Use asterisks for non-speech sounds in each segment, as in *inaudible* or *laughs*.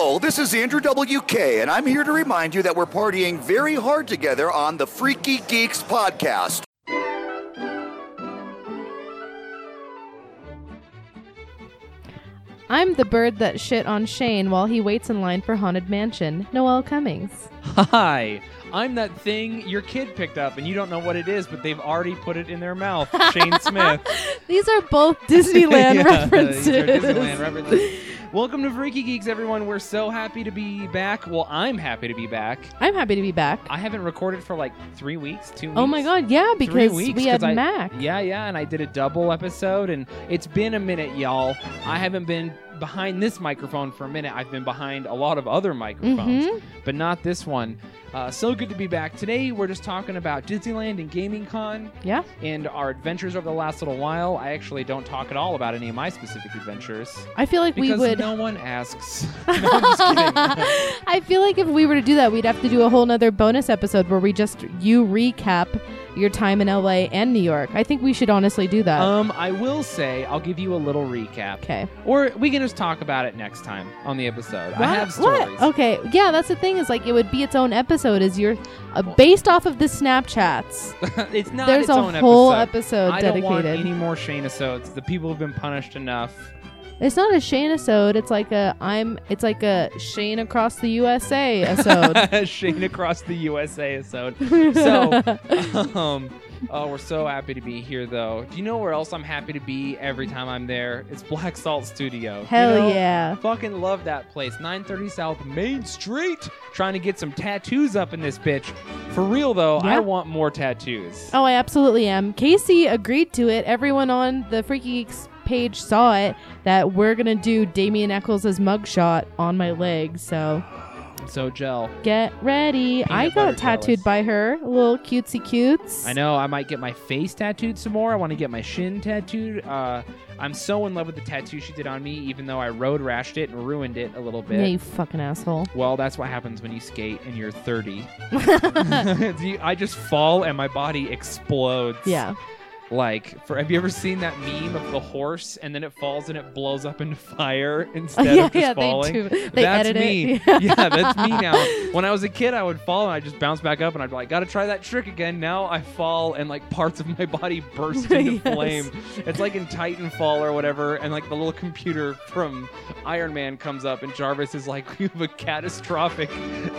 Hello, this is Andrew WK, and I'm here to remind you that we're partying very hard together on the Freaky Geeks podcast. I'm the bird that shit on Shane while he waits in line for Haunted Mansion. Noel Cummings. Hi, I'm that thing your kid picked up and you don't know what it is, but they've already put it in their mouth. Shane *laughs* Smith. These are both Disneyland *laughs* Yeah, references. these are Disneyland references. Welcome to Freaky Geeks, everyone. We're so happy to be back. Well, I'm happy to be back. I'm happy to be back. I haven't recorded for like three weeks, two weeks. Oh my god, yeah, Three because weeks, we had I- Mac. Yeah, yeah, and I did a double episode, and it's been a minute, y'all. I haven't been behind this microphone for a minute. I've been behind a lot of other microphones, Mhm. but not this one. Uh, so good to be back. Today, we're just talking about Disneyland and Gaming Con Yeah. and our adventures over the last little while. I actually don't talk at all about any of my specific adventures I feel like we would no one asks. *laughs* *laughs* no, I'm just kidding. I feel like if we were to do that, we'd have to do a whole nother bonus episode where we just you recap your time in LA and New York. I think we should honestly do that. um, I will say I'll give you a little recap. okay. Or we can just talk about it next time on the episode. I have What? Okay. Yeah, that's the thing is like it would be its own episode is your uh, based off of the Snapchats. *laughs* it's not There's its a own whole episode. episode I don't want any more Shane episodes. The people have been punished enough. It's not a Shane episode. It's like a I'm. It's like a Shane across the USA episode. *laughs* Shane across the USA episode. *laughs* So, um, oh, we're so happy to be here, though. Do you know where else I'm happy to be every time I'm there? It's Black Salt Studio. You Hell know, yeah. Fucking love that place. 930 South Main Street. Trying to get some tattoos up in this bitch. For real, though, Yeah. I want more tattoos. Oh, I absolutely am. Casey agreed to it. Everyone on the Freaky Geeks page saw it that we're gonna do Damien Echols' mugshot on my leg. So So, gel. get ready. Peanut I got tattooed jealous. by her. A little cutesy cutes. I know I might get my face tattooed some more. I want to get my shin tattooed. Uh, I'm so in love with the tattoo she did on me, even though I road rashed it and ruined it a little bit. Yeah, you fucking asshole. Well, that's what happens when you skate and you're 30. *laughs* *laughs* I just fall and my body explodes. yeah. Like, for have you ever seen that meme of the horse and then it falls and it blows up into *laughs* fire *laughs* instead yeah, of just yeah, falling? they do. They that's me. it. *laughs* yeah, that's me now. When I was a kid, I would fall and I just bounce back up and I'd be like, gotta try that trick again. Now I fall and like parts of my body burst into Yes. flame. It's like in Titanfall or whatever, and like the little computer from Iron Man comes up and Jarvis is like, you have a catastrophic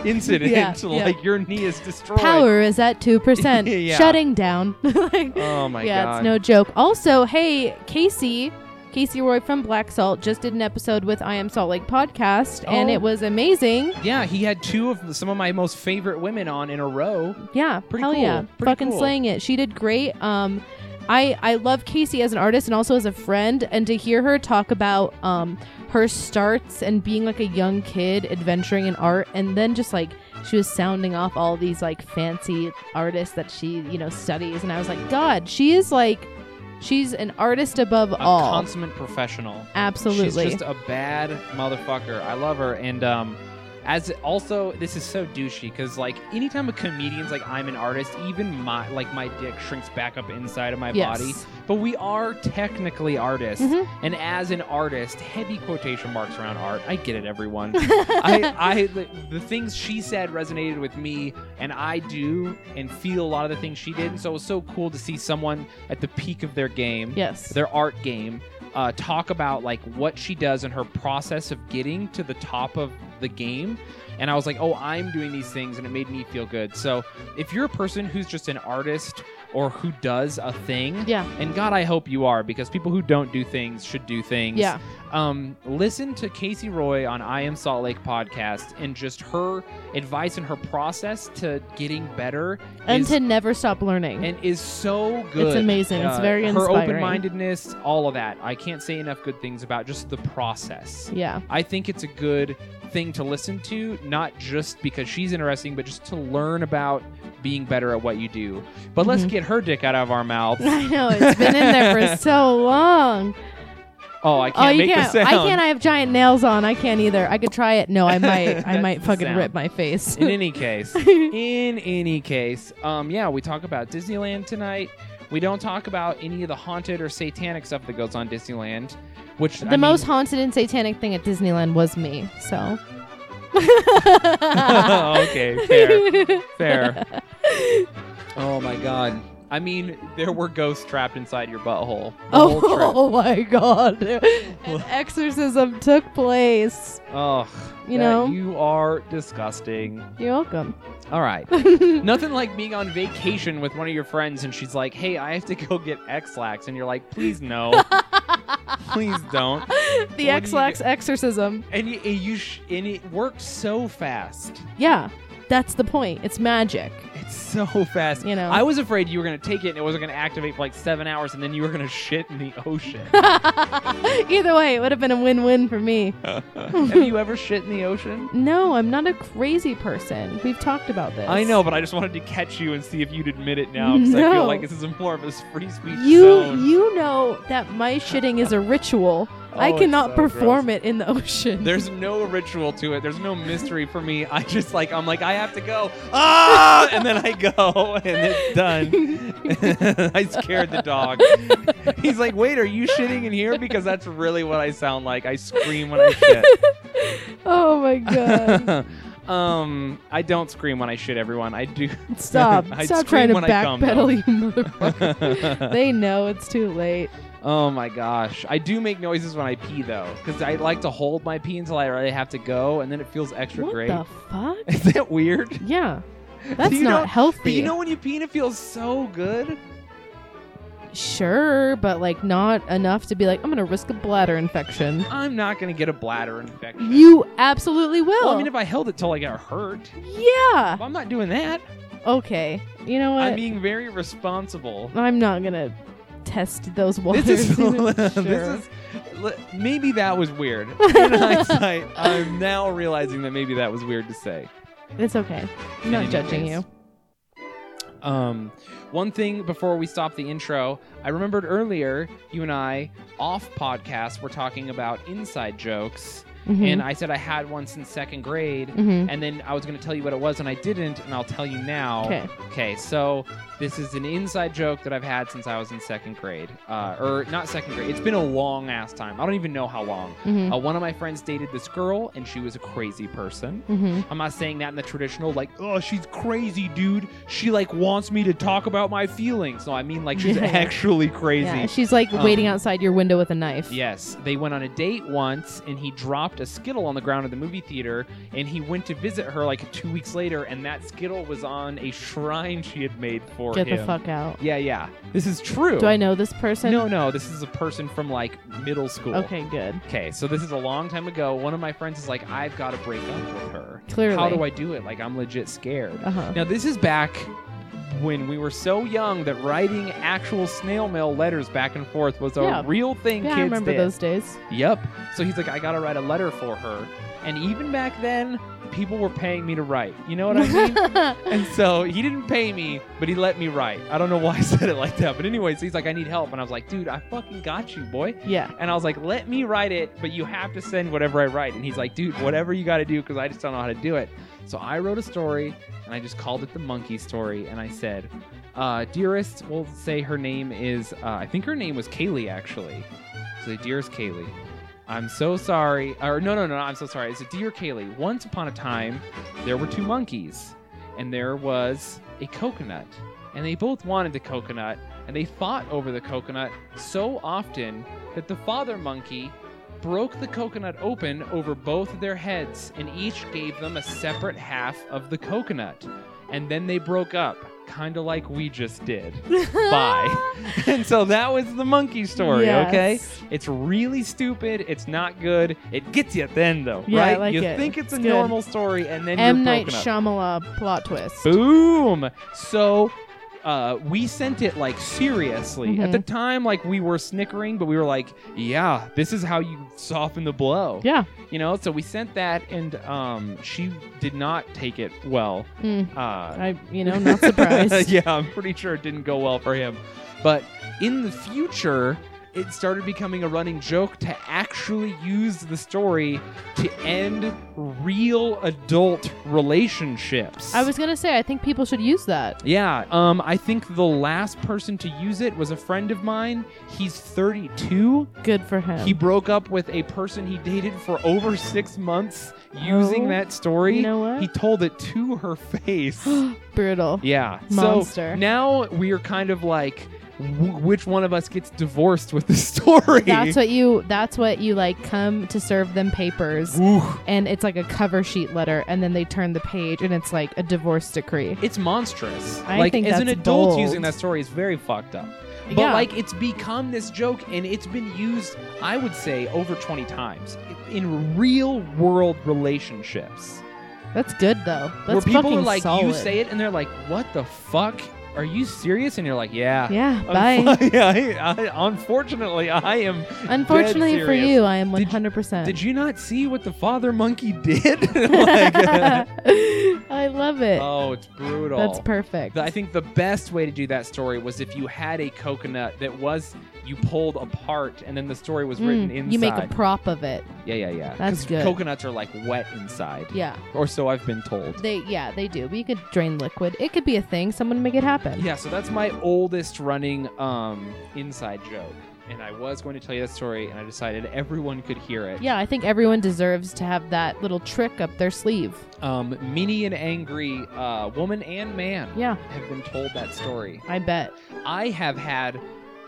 incident. Yeah. Like your knee is destroyed. Power is at two percent. Yeah. Shutting down. Like, Oh my yeah, god. it's no joke. Also, hey, Casey, Casey Roy from Black Salt just did an episode with I Am Salt Lake podcast, and Oh. it was amazing. yeah, he had two of some of my most favorite women on in a row. Yeah, Pretty hell cool. yeah, Pretty fucking cool. slaying it. She did great. Um, I I love Casey as an artist and also as a friend, and to hear her talk about um her starts and being like a young kid adventuring in art, and then just like she was sounding off all these like fancy artists that she you know studies, and I was like, God, she is like. She's an artist above A all. consummate professional. Absolutely. She's just a bad motherfucker. I love her. And um, as also, this is so douchey because like anytime a comedian's like, I'm an artist, even my like my dick shrinks back up inside of my yes. body. But we are technically artists, Mhm. and as an artist, heavy quotation marks around art. I get it, everyone. *laughs* I, I the, the things she said resonated with me, and I do and feel a lot of the things she did. And so it was so cool to see someone at the peak of their game Yes. their art game uh, talk about like what she does and her process of getting to the top of the game. And i was like oh i'm doing these things and it made me feel good. So if you're a person who's just an artist or who does a thing Yeah. and god i hope you are because people who don't do things should do things Yeah. um, listen to Casey Roy on I Am Salt Lake podcast and just her advice and her process to getting better And is, to never stop learning. and is so good. It's amazing. It's very Her open-mindedness, all of that. I can't say enough good things about just the process. yeah. I think it's a good thing to listen to, not just because she's interesting, but just to learn about being better at what you do. But let's Mhm. get her dick out of our mouths. *laughs* I know it's been in there for so *laughs* long. Oh, I can't oh, you make can't. the sound. I can't. I have giant nails on. I can't either. I could try it. No, I *laughs* might. I might fucking sound. rip my face. in any case, in any case, um, yeah, we talk about Disneyland tonight. We don't talk about any of the haunted or satanic stuff that goes on Disneyland, which The most haunted and satanic thing at Disneyland was me. So. okay, fair, fair. Oh my god. I mean, there were ghosts trapped inside your butthole. the oh, whole trip. Oh, *laughs* oh my god. An exorcism took place. Ugh, You know? you are disgusting. You're welcome. All right. *laughs* Nothing like being on vacation with one of your friends and she's like, "Hey, I have to *laughs* go get X-Lax," and you're like, "Please no, please don't." the X-Lax exorcism. And you, you sh- and it works so fast. Yeah, that's the point. It's magic. It's so fast. You know. I was afraid you were gonna take it and it wasn't gonna activate for like seven hours, and then you were gonna shit in the ocean. *laughs* Either way, it would have been a win-win for me. *laughs* have you ever shit in the ocean? No, I'm not a crazy person. We've talked about this. I know, but I just wanted to catch you and see if you'd admit it now because I feel like this is more of a free speech You zone. you know that my shitting is a ritual. I Oh, it's cannot so perform gross. it in the ocean. There's no ritual to it. There's no mystery for me. I just like I'm like I have to go. *laughs* Ah! And then I go and it's done. *laughs* I scared the dog. *laughs* He's like, "Wait, are you shitting in here?" Because that's really what I sound like. I scream when I shit. oh my god. um, I don't scream when I shit. Everyone, I do. Stop. I Stop trying to I backpedal, you motherfucker. they know it's too late. Oh my gosh. I do make noises when I pee though, because I like to hold my pee until I really have to go, and then it feels extra great. What great. the fuck? *laughs* Is that weird? Yeah. *laughs* That's you not know- healthy. But you know when you pee and it feels so good? sure, but like not enough to be like, I'm gonna risk a bladder infection. I'm not gonna get a bladder infection. You absolutely will. well, I mean, if I held it till I got hurt, yeah. I'm not doing that. Okay. You know what? I'm being very responsible. I'm not gonna test those waters. This is, *laughs* *laughs* this is maybe that was weird. *laughs* In hindsight, I'm now realizing that maybe that was weird to say. It's okay. I'm not judging you. Um, one thing before we stop the intro, I remembered earlier you and I off podcast were talking about inside jokes, Mhm. and I said I had one since second grade, Mhm. and then I was going to tell you what it was, and I didn't, and I'll tell you now. Okay. Okay, so this is an inside joke that I've had since I was in second grade, uh, or not second grade. It's been a long ass time. I don't even know how long. Mhm. Uh, one of my friends dated this girl, and she was a crazy person. Mhm. I'm not saying that in the traditional, like, oh, she's crazy, dude. She like wants me to talk about my feelings. No, I mean like she's *laughs* Yeah. actually crazy. Yeah, she's like Um, waiting outside your window with a knife. Yes, they went on a date once, and he dropped a Skittle on the ground at the movie theater, and he went to visit her like two weeks later, and that Skittle was on a shrine she had made for him. Get him. the fuck out. Yeah, yeah. This is true. Do I know this person? No, no. This is a person from like middle school. Okay, good. Okay, so this is a long time ago. One of my friends is like, I've got to break up with her. Clearly. How do I do it? Like, I'm legit scared. Uh huh. Now, this is back when we were so young that writing actual snail mail letters back and forth was a Yeah. real thing Yeah, kids I remember did. those days. Yep. So he's like, I got to write a letter for her. And even back then, people were paying me to write. You know what I mean? *laughs* And so he didn't pay me, but he let me write. I don't know why I *laughs* said it like that. But anyways, he's like, I need help. And I was like, dude, I fucking got you, boy. yeah. And I was like, let me write it, but you have to send whatever I write. And he's like, dude, whatever you got to do, because I just don't know how to do it. So I wrote a story, and I just called it the monkey story. And I said, uh, dearest, we'll say her name is, uh, I think her name was Kaylee, actually. So, dearest Kaylee, I'm so sorry. Or, no, no, no, I'm so sorry. It's a dear Kaylee. Once upon a time, there were two monkeys, and there was a coconut. And they both wanted the coconut, and they fought over the coconut so often that the father monkey broke the coconut open over both of their heads and each gave them a separate half of the coconut. And then they broke up, kind of like we just did. *laughs* Bye. *laughs* and so that was the monkey story, okay? It's really stupid. It's not good. It gets you at the end, though, Yeah, I right? like you it. think it's, It's a good. normal story, and then M you're Night broken up. Shyamalan plot twist. Boom. So uh, we sent it like seriously. At Mhm. the time, like we were snickering, but we were like, yeah, this is how you soften the blow. Yeah. You know, so we sent that, and um, she did not take it well. Mm, Uh, I, you know, not surprised. *laughs* yeah, I'm pretty sure it didn't go well for him. But in the future, it started becoming a running joke to actually use the story to end real adult relationships. I was gonna say, I think people should use that. Yeah, um, I think the last person to use it was a friend of mine. He's 32. Good for him. He broke up with a person he dated for over six months using Oh, that story. you know what? He told it to her *laughs* face. *gasps* Brutal. yeah. Monster. So now we are kind of like, w- which one of us gets divorced with the *laughs* story? That's what you. That's what you like. Come to serve them papers, Ooh, and it's like a cover sheet letter, and then they turn the page, and it's like a divorce decree. it's monstrous. I like think as an that's adult bold. using that story is very fucked up. But Yeah. like it's become this joke and it's been used, I would say, over 20 times in real world relationships. That's good though. That's where people fucking are like, solid. you say it and they're like, what the fuck? Are you serious? And you're like, yeah. Yeah. Bye. *laughs* Yeah, I, I, unfortunately, I am. Unfortunately for you, I am 100. percent Did you not see what the father monkey did? *laughs* *laughs* like, I love it. oh, it's brutal. That's perfect. I think the best way to do that story was if you had a coconut that was you pulled apart and then the story was written Mm, inside. you make a prop of it. yeah, yeah, yeah. That's 'Cause good. Coconuts are like wet inside, Yeah. or so I've been told. They yeah they do. But you could drain liquid. It could be a thing. Someone make it happen. Yeah, so that's my oldest running um, inside joke. And I was going to tell you that story, and I decided everyone could hear it. Yeah, I think everyone deserves to have that little trick up their sleeve. Um, meanie and angry uh, woman and man Yeah, have been told that story. I bet. I have had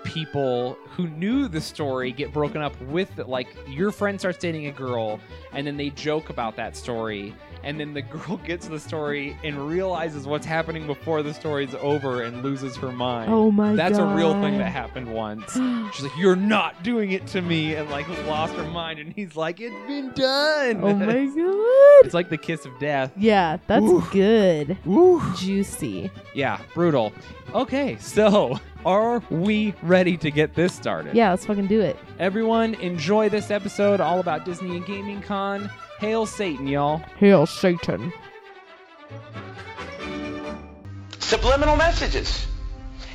people who knew the story get broken up with like your friend starts dating a girl and then they joke about that story and then the *laughs* girl gets the story and realizes what's happening before the story's over and loses her mind. Oh my god. That's god. a real thing that happened once. *gasps* She's like, "You're not doing it to me," and like lost her mind. And he's like, "It's been done." Oh my *laughs* god. it's like the kiss of death. Yeah, that's Ooh. good. Woo. Juicy. Yeah, brutal. Okay, so are we ready to get this started? Yeah, let's fucking do it. Everyone, enjoy this episode all about Disney and Gaming Con. Hail Satan, y'all. Hail Satan. Subliminal messages.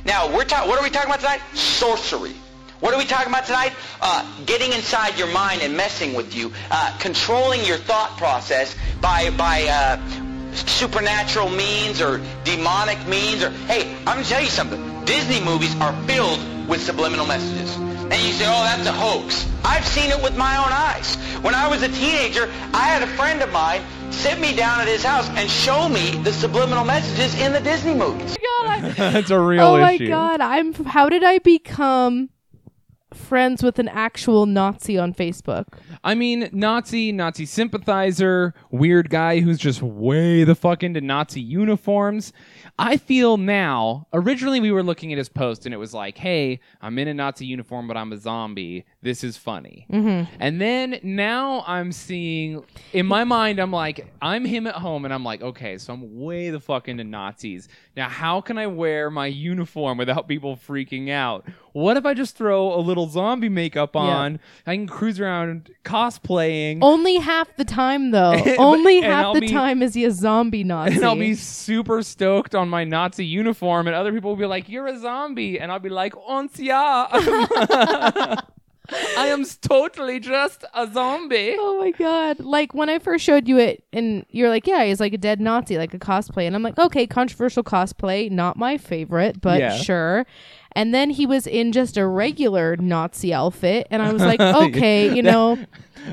Now, we're talking. What are we talking about tonight? Sorcery. What are we talking about tonight? Uh, getting inside your mind and messing with you, uh, controlling your thought process by by uh, supernatural means or demonic means. Or hey, I'm gonna tell you something. Disney movies are filled with subliminal messages. And you say, oh, that's a hoax. I've seen it with my own eyes. When I was a teenager, I had a friend of mine sit me down at his house and show me the subliminal messages in the Disney movies. Oh god. *laughs* That's a real issue. oh my god, I'm how did I become friends with an actual Nazi on Facebook? I mean, Nazi, Nazi sympathizer, weird guy who's just way the fuck into Nazi uniforms. I feel now, originally we were looking at his post and it was like, hey, I'm in a Nazi uniform, but I'm a zombie. This is funny. Mm-hmm. And then now I'm seeing, in my mind, I'm like, I'm him at home and I'm like, okay, so I'm way the fuck into Nazis. Now, how can I wear my uniform without people freaking out? What if I just throw a little zombie makeup Yeah. on? I can cruise around cosplaying. Only half the time though. *laughs* But- Only half I'll the be- time is he a zombie Nazi. *laughs* and I'll be super stoked on my Nazi uniform, and other people will be like, "You're a zombie," and I'll be like, "Ons *laughs* ja." I am totally just a zombie. Oh my god! Like when I first showed you it, and you're like, "Yeah, he's like a dead Nazi, like a cosplay," and I'm like, "Okay, controversial cosplay, not my favorite, but Yeah. sure." And then he was in just a regular Nazi outfit, and I was like, *laughs* "Okay, you know."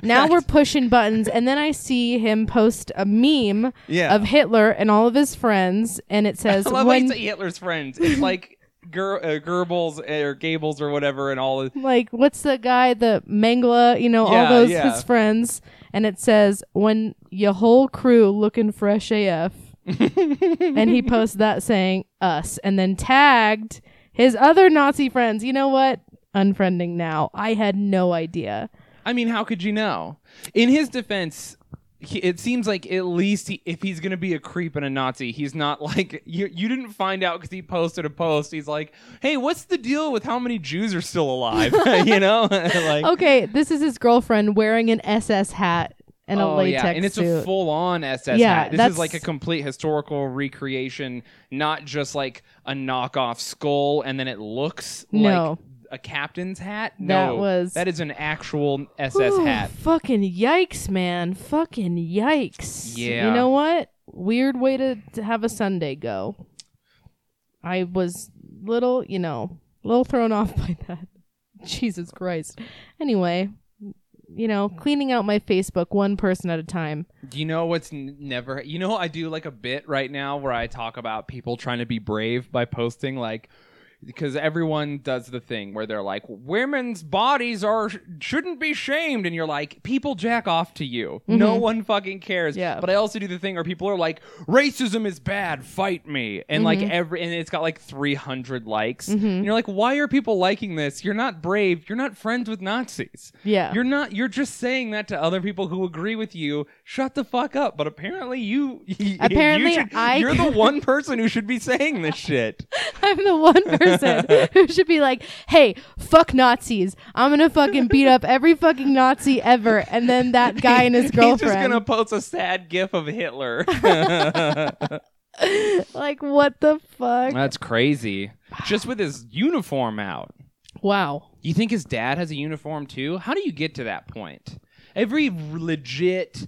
Now we're pushing buttons, and then I see him post a meme Yeah. of Hitler and all of his friends, and it *laughs* says, I love "When Hitler's friends. It's like Ger- uh, Goebbels or Gables or whatever, and all. Like what's the guy the mangla you know all those yeah. his friends and it says when your whole crew looking fresh af *laughs* and he posts that saying us and then tagged his other nazi friends you know what unfriending now i had no idea I mean, how could you know? In his defense. He, it seems like at least he, if he's gonna be a creep and a Nazi, he's not like you. You didn't find out because he posted a post. He's like, "Hey, what's the deal with how many Jews are still alive?" *laughs* you know, *laughs* like okay this is his girlfriend wearing an ss hat and a oh latex yeah, and it's suit a full-on SS Yeah, hat. This that's- is like a complete historical recreation, not just like a knockoff skull, and then it looks No. like a captain's hat. That no, was- that is an actual SS Whew, hat. Fucking yikes, man. Fucking yikes. Yeah. You know what? Weird way to, to have a Sunday go. I was little, you know, little thrown *laughs* off by that. Jesus Christ. Anyway, you know, cleaning out my Facebook one person at a time. Do you know what's n- never? You know, I do like a bit right now where I talk about people trying to be brave by posting like. Because everyone does the thing where they're like, women's bodies are shouldn't be shamed, and you're like, people jack off to you. No one fucking cares. Mm-hmm. Yeah. But I also do the thing where people are like, racism is bad, fight me, and like Mm-hmm. every and it's got like 300 likes, and you're like, why are people liking this? You're not brave. You're not friends with Nazis. Yeah. You're not. You're just saying that to other people who agree with you. Shut the fuck up. But apparently you. *laughs* you Apparently should- I- You're the *laughs* one person who should be saying this shit. I'm the one person who should be like, "Hey, fuck Nazis! I'm gonna fucking beat up every fucking Nazi ever." And then that *laughs* guy and his girlfriend. He's girlfriend, just gonna post a sad gif of Hitler. like, what the fuck? That's crazy. Just with his uniform out. Wow. You think his dad has a uniform too? How do you get to that point? Every legit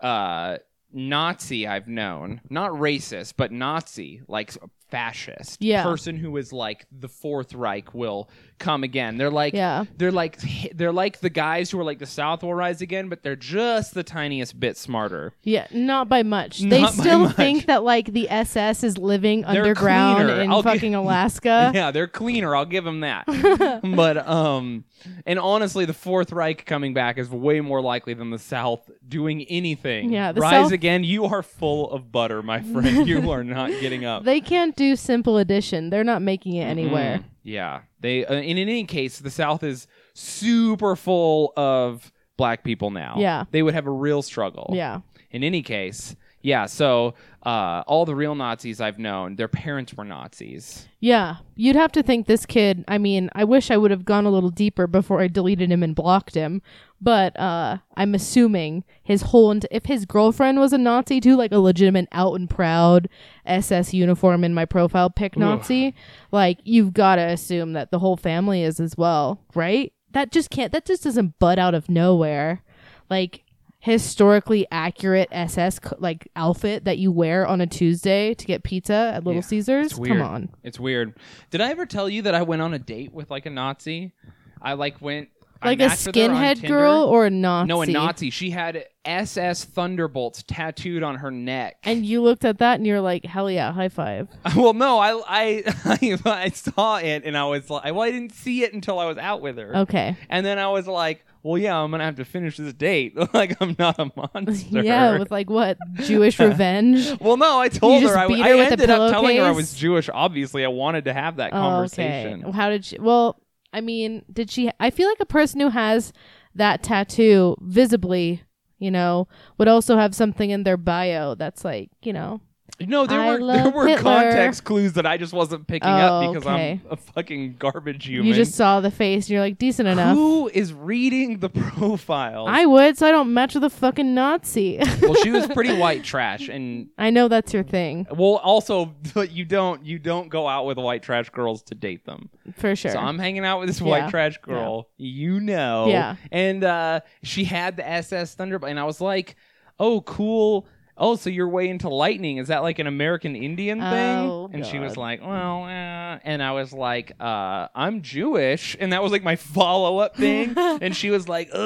uh, Nazi I've known, not racist, but Nazi, like fascist Yeah. person who is like the Fourth Reich will come again. They're like Yeah. they're like they're like the guys who are like the South will rise again, but they're just the tiniest bit smarter. Yeah, not by much. *laughs* they Not by still much. think that like the SS is living They're underground cleaner. in I'll gi- fucking *laughs* Alaska. yeah, they're cleaner. I'll give them that. *laughs* but um, and honestly, the Fourth Reich coming back is way more likely than the South doing anything. Yeah, the rise South- again. You are full of butter, my friend. you are not getting up. They can't do simple addition. They're not making it anywhere. Mm, yeah, they. Uh, and in any case, the South is super full of black people now. Yeah. they would have a real struggle. Yeah. In any case, yeah. So uh, all the real Nazis I've known, their parents were Nazis. Yeah. You'd have to think this kid, I mean, I wish I would have gone a little deeper before I deleted him and blocked him, but uh I'm assuming his whole ent- if his girlfriend was a Nazi too, like a legitimate out and proud SS uniform in my profile pic Nazi, like you've got to assume that the whole family is as well, right? That just can't that just doesn't butt out of nowhere. Like historically accurate SS like outfit that you wear on a Tuesday to get pizza at Little Yeah, Caesars. Come on. It's weird. Did I ever tell you that I went on a date with like a Nazi? I like went Like a matched with her on skinhead girl or a Nazi? No, a Nazi. She had SS Thunderbolts tattooed on her neck. And you looked at that and you're like, hell yeah, high five. *laughs* well, no, I *laughs* I I saw it and I was like, well, I didn't see it until I was out with her. Okay. And then I was like, well, yeah, I'm gonna have to finish this date. *laughs* like I'm not a *laughs* monster. Yeah, with like what? Jewish *laughs* revenge? well, no, I told her I, I her ended up telling her I was Jewish. Obviously, I wanted to have that Oh, conversation. okay. How did she? Well, I mean, did she? I feel like a person who has that tattoo visibly, you know, would also have something in their bio that's like, you know, No, there I were there were Hitler. context clues that I just wasn't picking up Oh, because okay. I'm a fucking garbage human. you just saw the face and you're like, decent enough. Who is reading the *laughs* profile? I would, so I don't match with a fucking Nazi. *laughs* well, she was pretty white trash, and I know that's your thing well, also, but *laughs* you don't you don't go out with white trash girls to date them. for sure. So I'm hanging out with this Yeah. white trash girl, you know. Yeah. And uh, she had the SS Thunderbolt, and I was like, "Oh, cool." Oh, so you're way into lightning? Is that like an American Indian thing? Oh, and she was like, "Well," uh, and I was like, uh, "I'm Jewish," and that was like my *laughs* follow up thing. *laughs* and she was like, "Ugh."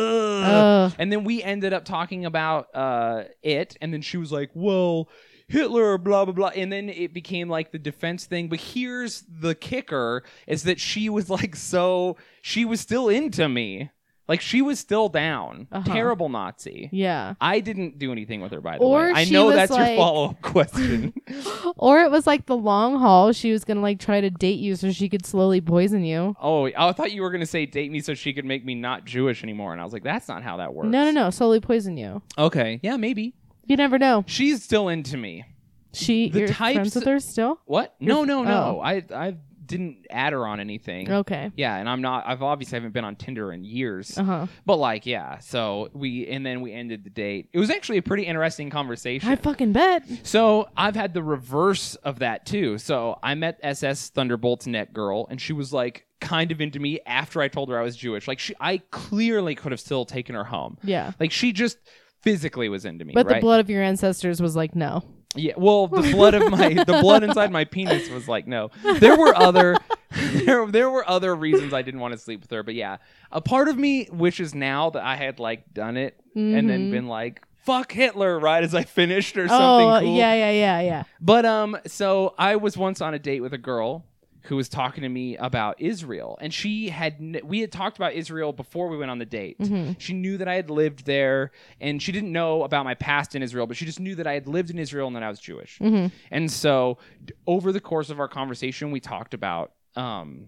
Ugh. And then we ended up talking about uh, it, and then she was like, "Well." Hitler, blah blah blah, and then it became like the defense thing. But here's the kicker: is that she was like so she was still into me, like she was still down. Uh-huh. Terrible Nazi. yeah. I didn't do anything with her, by the Or way. I know that's like- your follow up *laughs* question. *laughs* Or it was like the long haul. She was gonna like try to date you so she could slowly poison you. oh, I thought you were gonna say date me so she could make me not Jewish anymore, and I was like, that's not how that works. No, no, no. Slowly poison you. Okay, yeah, maybe You never know. she's still into me. She, The you're types- friends with her still? What? No, no, no. Oh. I I've didn't add her on anything. Okay. Yeah, and I'm not. I've obviously haven't been on Tinder in years. Uh huh. But like, yeah. So we and then we ended the date. It was actually a pretty interesting conversation. I fucking bet. So I've had the reverse of that too. So I met SS Thunderbolt's net girl, and she was like kind of into me after I told her I was Jewish. Like she, I clearly could have still taken her home. Yeah. Like she just physically was into me. But right? the blood of your ancestors was like, no. Yeah, well, the *laughs* blood of my the blood inside my penis was like no. There were other *laughs* there there were other reasons I didn't want to sleep with her, but yeah, a part of me wishes now that I had like done it and then Mhm. been like fuck Hitler right as I finished or something Oh, cool. yeah, yeah, yeah, yeah. But um, so I was once on a date with a girl who was talking to me about Israel, and she had n- we had talked about Israel before we went on the date. Mhm. She knew that I had lived there, and she didn't know about my past in Israel, but she just knew that I had lived in Israel and that I was Jewish. Mhm. And so, d- over the course of our conversation, we talked about um,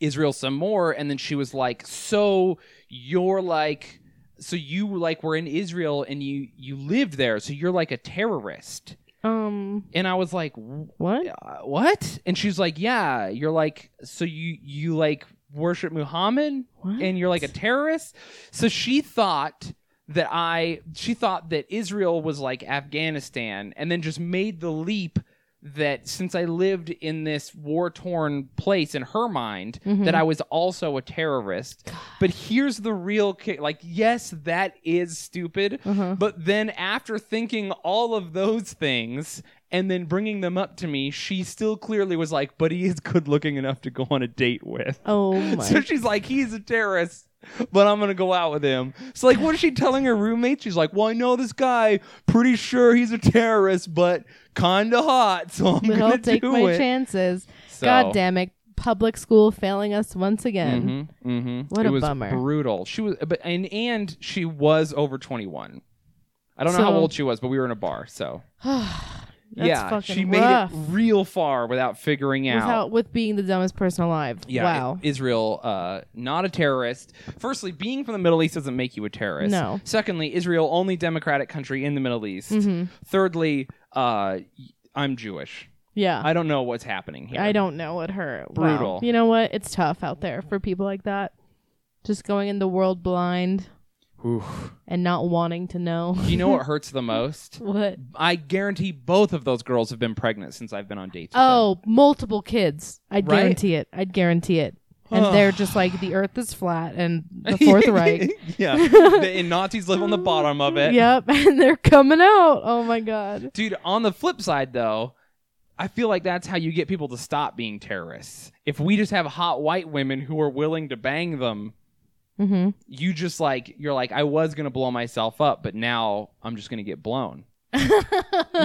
Israel some more, and then she was like, "So you're like." So you like were in Israel and you you lived there, so you're like a terrorist. Um, And I was like, what? uh, what? And she's like, yeah, you're like, so you you like worship Muhammad What? and you're like a terrorist. So she thought that I she thought that Israel was like Afghanistan, and then just made the leap that since I lived in this war torn place in her mind, Mm-hmm. that I was also a terrorist. But here's the real ki- like, yes, that is stupid. Uh-huh. But then after thinking all of those things and then bringing them up to me, she still clearly was like, but he is good looking enough to go on a date with. Oh *laughs* my. So she's like, he's a terrorist, *laughs* but I'm gonna go out with him. So like, what is she telling her roommate? She's like, well, I know this guy. Pretty sure he's a terrorist, but kind of hot. So I'm but gonna I'll take do my it. chances. So- God damn it. Public school failing us once again. Mm-hmm, mm-hmm. What it a was bummer. Brutal. She was, but and and she was over 21. I don't know how So- old she was, but we were in a bar, so *sighs* *sighs* *sighs* That's yeah, fucking she made rough. it real far without figuring out. Without with being the dumbest person alive. Yeah, wow. I- Israel, uh, not a terrorist. Firstly, being from the Middle East doesn't make you a terrorist. No. Secondly, Israel, only democratic country in the Middle East. Mhm. Thirdly, uh, y- I'm Jewish. yeah. I don't know what's happening here. I don't know what her wow. Brutal. You know what? It's tough out there for people like that. Just going in the world blind Oof. and not wanting to know. Do you know what *laughs* hurts the most? what? I guarantee both of those girls have been pregnant since I've been on dates. with oh, them. Oh, multiple kids. I'd Right? guarantee it. I'd guarantee it. And they're just like the earth is flat and the *laughs* fourth Reich. yeah, *laughs* the, and Nazis live on the bottom of it. Yep, and they're coming out. Oh my god. Dude, on the flip side though, I feel like that's how you get people to stop being terrorists. If we just have hot white women who are willing to bang them, Mm-hmm. you just like you're like I was going to blow myself up, but now I'm just going to get blown. *laughs*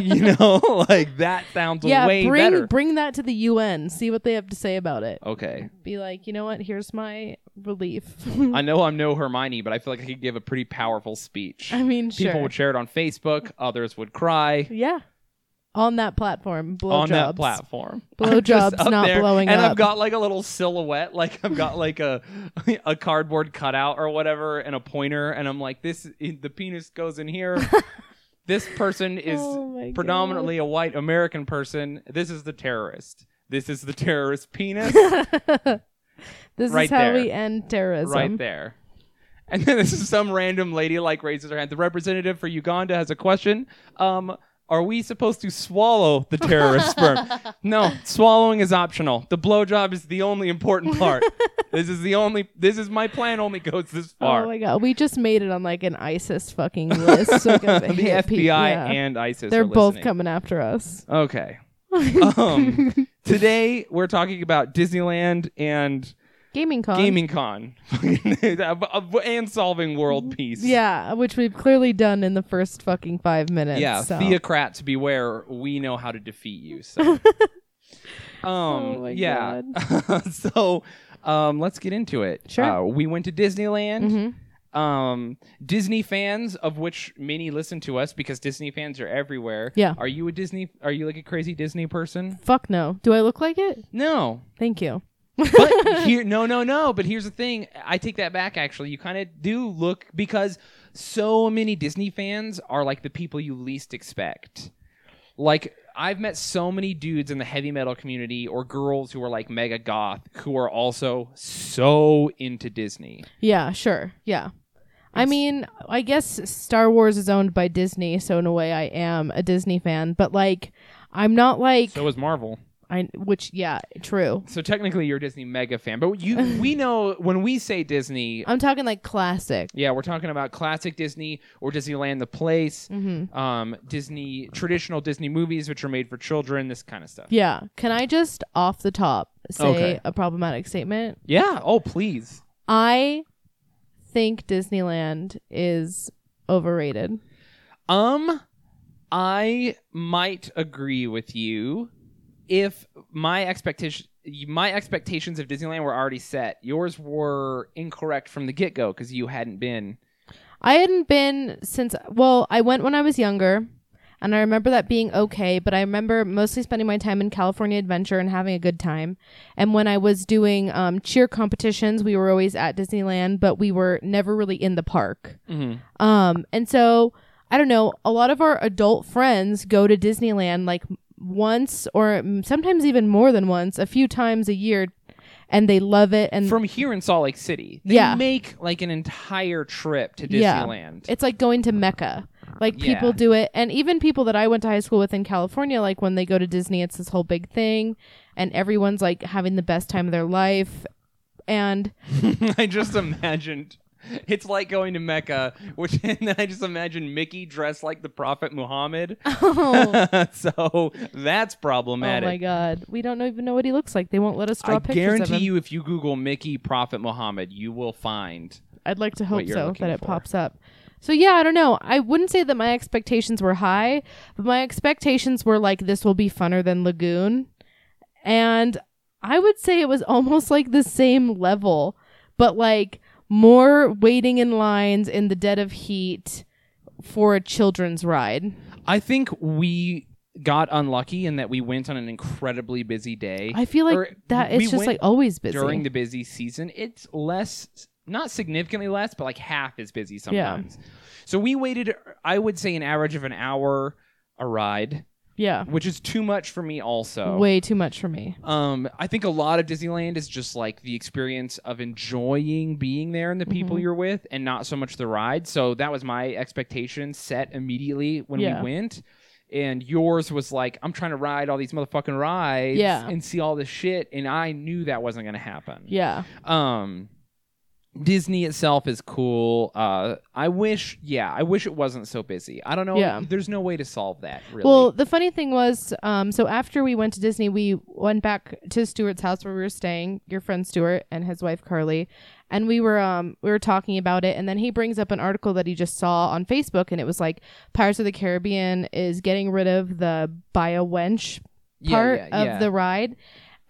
you know, *laughs* like that sounds Yeah, way bring better. bring that to the UN. See what they have to say about it. okay. Be like, you know what? Here's my relief. I know I'm no Hermione, but I feel like I could give a pretty powerful speech. I mean, People sure. would share it on Facebook, others would cry yeah, on that platform, blowjobs. on that platform. *laughs* Blowjobs not there, blowing and up. And I've got like a little silhouette, like I've got like a *laughs* a cardboard cutout or whatever, and a pointer, and I'm like, this the penis goes in here. *laughs* this person is Oh my God. predominantly a white American person. This is the terrorist. This is the terrorist penis This Right is how there. we end terrorism. right there. And then this is some random lady like raises her hand. The representative for Uganda has a question. Um, are we supposed to swallow the terrorist sperm? *laughs* No, swallowing is optional. The blowjob is the only important part. *laughs* this is the only. This is my plan. Only goes this far. Oh my god, we just made it on like an ISIS fucking list. *laughs* of the FBI pe- yeah. and ISIS. They're both listening. coming after us. Okay. um, today we're talking about Disneyland and Gaming Con. Gaming Con *laughs* and solving world peace. Yeah, which we've clearly done in the first fucking five minutes. Yeah, so. theocrats beware. We know how to defeat you. So, *laughs* um, Oh my yeah. *laughs* so, um, let's get into it. Sure. Uh, we went to Disneyland. Mhm. Um, Disney fans, of which many listen to us because Disney fans are everywhere. Yeah. Are you a Disney? Are you like a crazy Disney person? Fuck no. Do I look like it? No. Thank you. But *laughs* here, no, no, no. But here's the thing. I take that back. Actually, you kind of do look because so many Disney fans are like the people you least expect. Like I've met so many dudes in the heavy metal community or girls who are like mega goth who are also so into Disney. Yeah, sure. Yeah. I mean, I guess Star Wars is owned by Disney, so in a way I am a Disney fan, but like I'm not like So is Marvel. I which yeah, true. So technically you're a Disney mega fan, but you we *laughs* know when we say Disney, I'm talking like classic. yeah, we're talking about classic Disney or Disneyland the place, Mhm. um Disney traditional Disney movies which are made for children, this kind of stuff. Yeah. Can I just off the top say Okay. a problematic statement? Yeah, oh please. I think Disneyland is overrated. Um, I might agree with you if my expectation my expectations of Disneyland were already set. Yours were incorrect from the get go because you hadn't been. I hadn't been since well, I went when I was younger and I remember that being okay, but I remember mostly spending my time in California Adventure and having a good time. And when I was doing um, cheer competitions, we were always at Disneyland, but we were never really in the park. Mm-hmm. Um, and so I don't know, a lot of our adult friends go to Disneyland like once or sometimes even more than once, a few times a year, and they love it. And From here in Salt Lake City, they Yeah. make like an entire trip to Disneyland. Yeah. Disneyland. it's like going to Mecca. Like people do it, and even people that I went to high school with in California, like when they go to Disney, it's this whole big thing, and everyone's like having the best time of their life. And *laughs* I just imagined. *laughs* It's like going to Mecca, which *laughs* and then I just imagine Mickey dressed like the Prophet Muhammad. *laughs* oh, so that's problematic. Oh my god, we don't even know what he looks like. They won't let us draw I pictures of him. I guarantee you, if you Google Mickey Prophet Muhammad, you will find. I'd like to hope so that it for. pops up. So yeah, I don't know. I wouldn't say that my expectations were high, but my expectations were like this will be funner than Lagoon. And I would say it was almost like the same level, but like more waiting in lines in the dead of heat for a children's ride. I think we got unlucky in that we went on an incredibly busy day. I feel like Or that we it's just like always busy. during the busy season. It's less, not significantly less, but like half as busy sometimes. So we waited, I would say, an average of an hour a ride, yeah. which is too much for me. Also, Way too much for me. Um, I think a lot of Disneyland is just like the experience of enjoying being there and the people Mhm. you're with, and not so much the ride. So that was my expectation set immediately when Yeah. we went. And yours was like, I'm trying to ride all these motherfucking rides Yeah. and see all this shit, and I knew that wasn't gonna happen. Yeah. Um, Disney itself is cool. Uh, I wish, yeah, I wish it wasn't so busy. I don't know. Yeah. There's no way to solve that. Really. Well, the funny thing was, um, so after we went to Disney, we went back to Stuart's house where we were staying, your friend Stuart and his wife Carly, and we were um we were talking about it, and then he brings up an article that he just saw on Facebook, and it was like Pirates of the Caribbean is getting rid of the buy a wench Yeah, part yeah, of yeah. the ride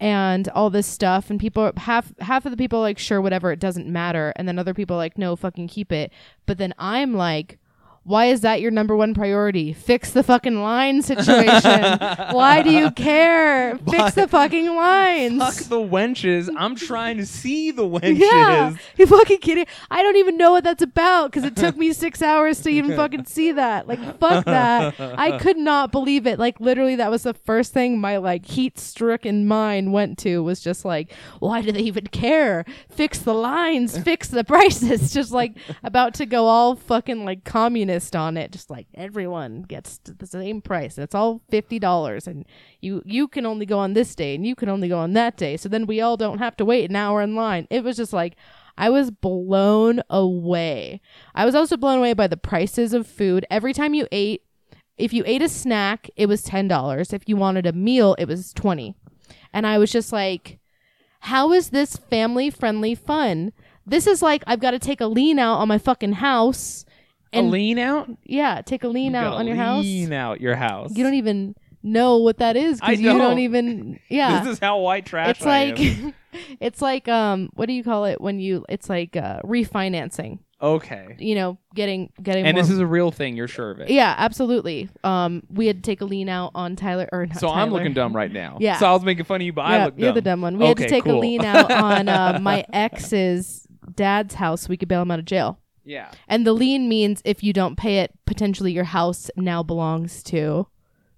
and all this stuff and people half half of the people like sure whatever it doesn't matter and then other people like no fucking keep it. But then i'm like why is that your number one priority? Fix the fucking line situation. *laughs* Why do you care? Fix the fucking lines. Fuck the wenches. I'm trying to see the *laughs* wenches. Yeah, you fucking kidding? I don't even know what that's about because it took me six hours to even *laughs* fucking see that. Like, fuck that. I could not believe it. Like, literally, that was the first thing my like heat-stricken mind went to was just like, why do they even care? Fix the lines, fix the prices. Just like about to go all fucking like communist on it. Just like everyone gets the same price. It's all fifty dollars, and you you can only go on this day, and you can only go on that day. So then we all don't have to wait an hour in line. It was just like. I was blown away. I was also blown away by the prices of food. Every time you ate, if you ate a snack, it was $10. If you wanted a meal, it was 20. And I was just like, how is this family friendly fun? This is like I've got to take a lien out on my fucking house. A lien out? yeah, take a lien You out gotta on your house. Lean out your house. You don't even know what that is I because you don't don't. even *laughs* yeah. This is how white trash it's I like am. *laughs* it's like um what do you call it when you it's like uh refinancing Okay. you know getting getting And more this is a real thing. You're sure of it. yeah absolutely um we had to take a lien out on tyler or not So I'm Tyler. looking dumb right now. Yeah. So I was making fun of you, but I yeah look dumb. you're the dumb one we had to Okay, take cool. a lien out on uh, *laughs* my ex's dad's house so we could bail him out of jail Yeah. and the lien means if you don't pay it potentially your house now belongs to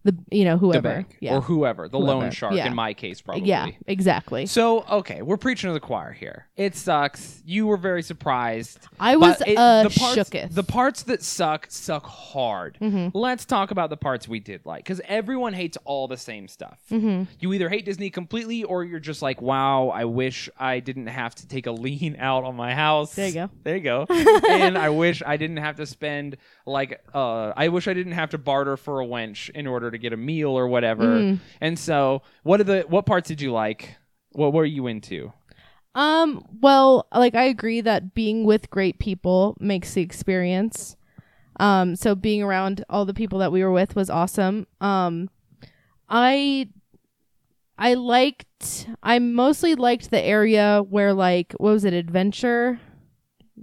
the you know whoever. bank yeah. or whoever, the loan shark Yeah. in my case, probably. yeah, exactly. So okay, we're preaching to the choir here. It sucks. You were very surprised. I was it- uh, the parts, shooketh. The parts that suck suck hard. Mm-hmm. Let's talk about the parts we did like, because everyone hates all the same stuff. Mm-hmm. You either hate Disney completely, or you're just like, "Wow, I wish I didn't have to take a lien *laughs* out on my house." There you go. There you go. *laughs* and I wish I didn't have to spend like, uh, I wish I didn't have to barter for a wench in order to get a meal or whatever. Mm-hmm. And so, what are the what parts did you like? What were you into? Um, well, like I agree that being with great people makes the experience. Um, so being around all the people that we were with was awesome. Um, I I liked I mostly liked the area where like what was it, adventure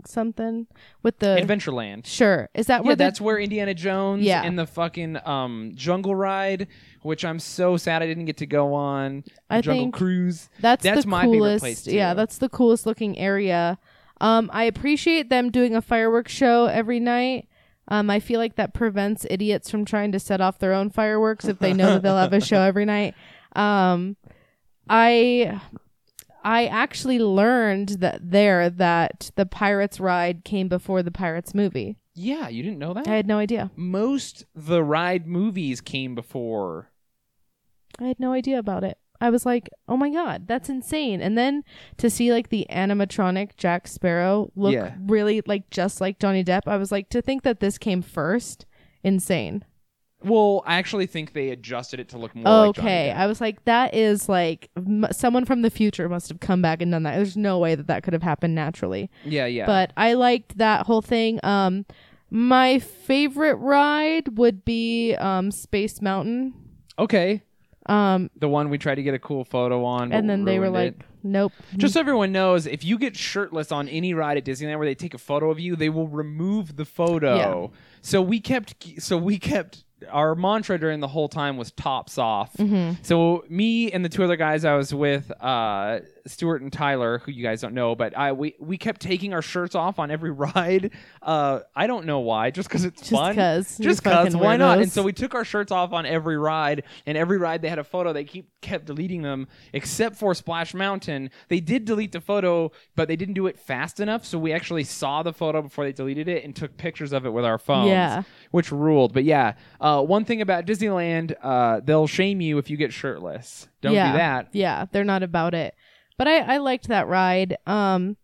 something with the Adventureland. Sure. Is that Yeah, where the that's where Indiana Jones Yeah. and the fucking um jungle ride, which I'm so sad I didn't get to go on. I jungle think cruise. That's, That's the my favorite coolest. place, Yeah, too. that's the coolest looking area. Um, I appreciate them doing a fireworks show every night. Um, I feel like that prevents idiots from trying to set off their own fireworks if they know that they'll have a show *laughs* every night. Um, I I actually learned that there that the Pirates ride came before the Pirates movie. Yeah, you didn't know that? I had no idea. Most the ride movies came before. I had no idea about it. I was like, "Oh my god, that's insane!" And then to see like the animatronic Jack Sparrow look Yeah. really like just like Johnny Depp, I was like, to think that this came first, insane. Well, I actually think they adjusted it to look more like Johnny okay, Depp. I was like, that is like m- someone from the future must have come back and done that. There's no way that that could have happened naturally. Yeah, yeah. But I liked that whole thing. Um, my favorite ride would be um Space Mountain. okay. Um, The one we tried to get a cool photo on. but and then they were ruined like, "Nope." Just so everyone knows, if you get shirtless on any ride at Disneyland where they take a photo of you, they will remove the photo. So we kept so we kept our mantra during the whole time was tops off. Mm-hmm. So me and the two other guys I was with, uh, Stuart and Tyler, who you guys don't know, but I we we kept taking our shirts off on every *laughs* ride. Uh, I don't know why, just because it's Just fun. 'cause. Just because. Why not? And so we took our shirts off on every ride, and every ride they had a photo. They keep kept deleting them, except for Splash Mountain. They did delete the photo, but they didn't do it fast enough, so we actually saw the photo before they deleted it and took pictures of it with our phones. Yeah. which ruled. But yeah, uh, one thing about Disneyland, uh, they'll shame you if you get shirtless. Don't yeah, do that. Yeah, they're not about it. But I, I liked that ride. Um,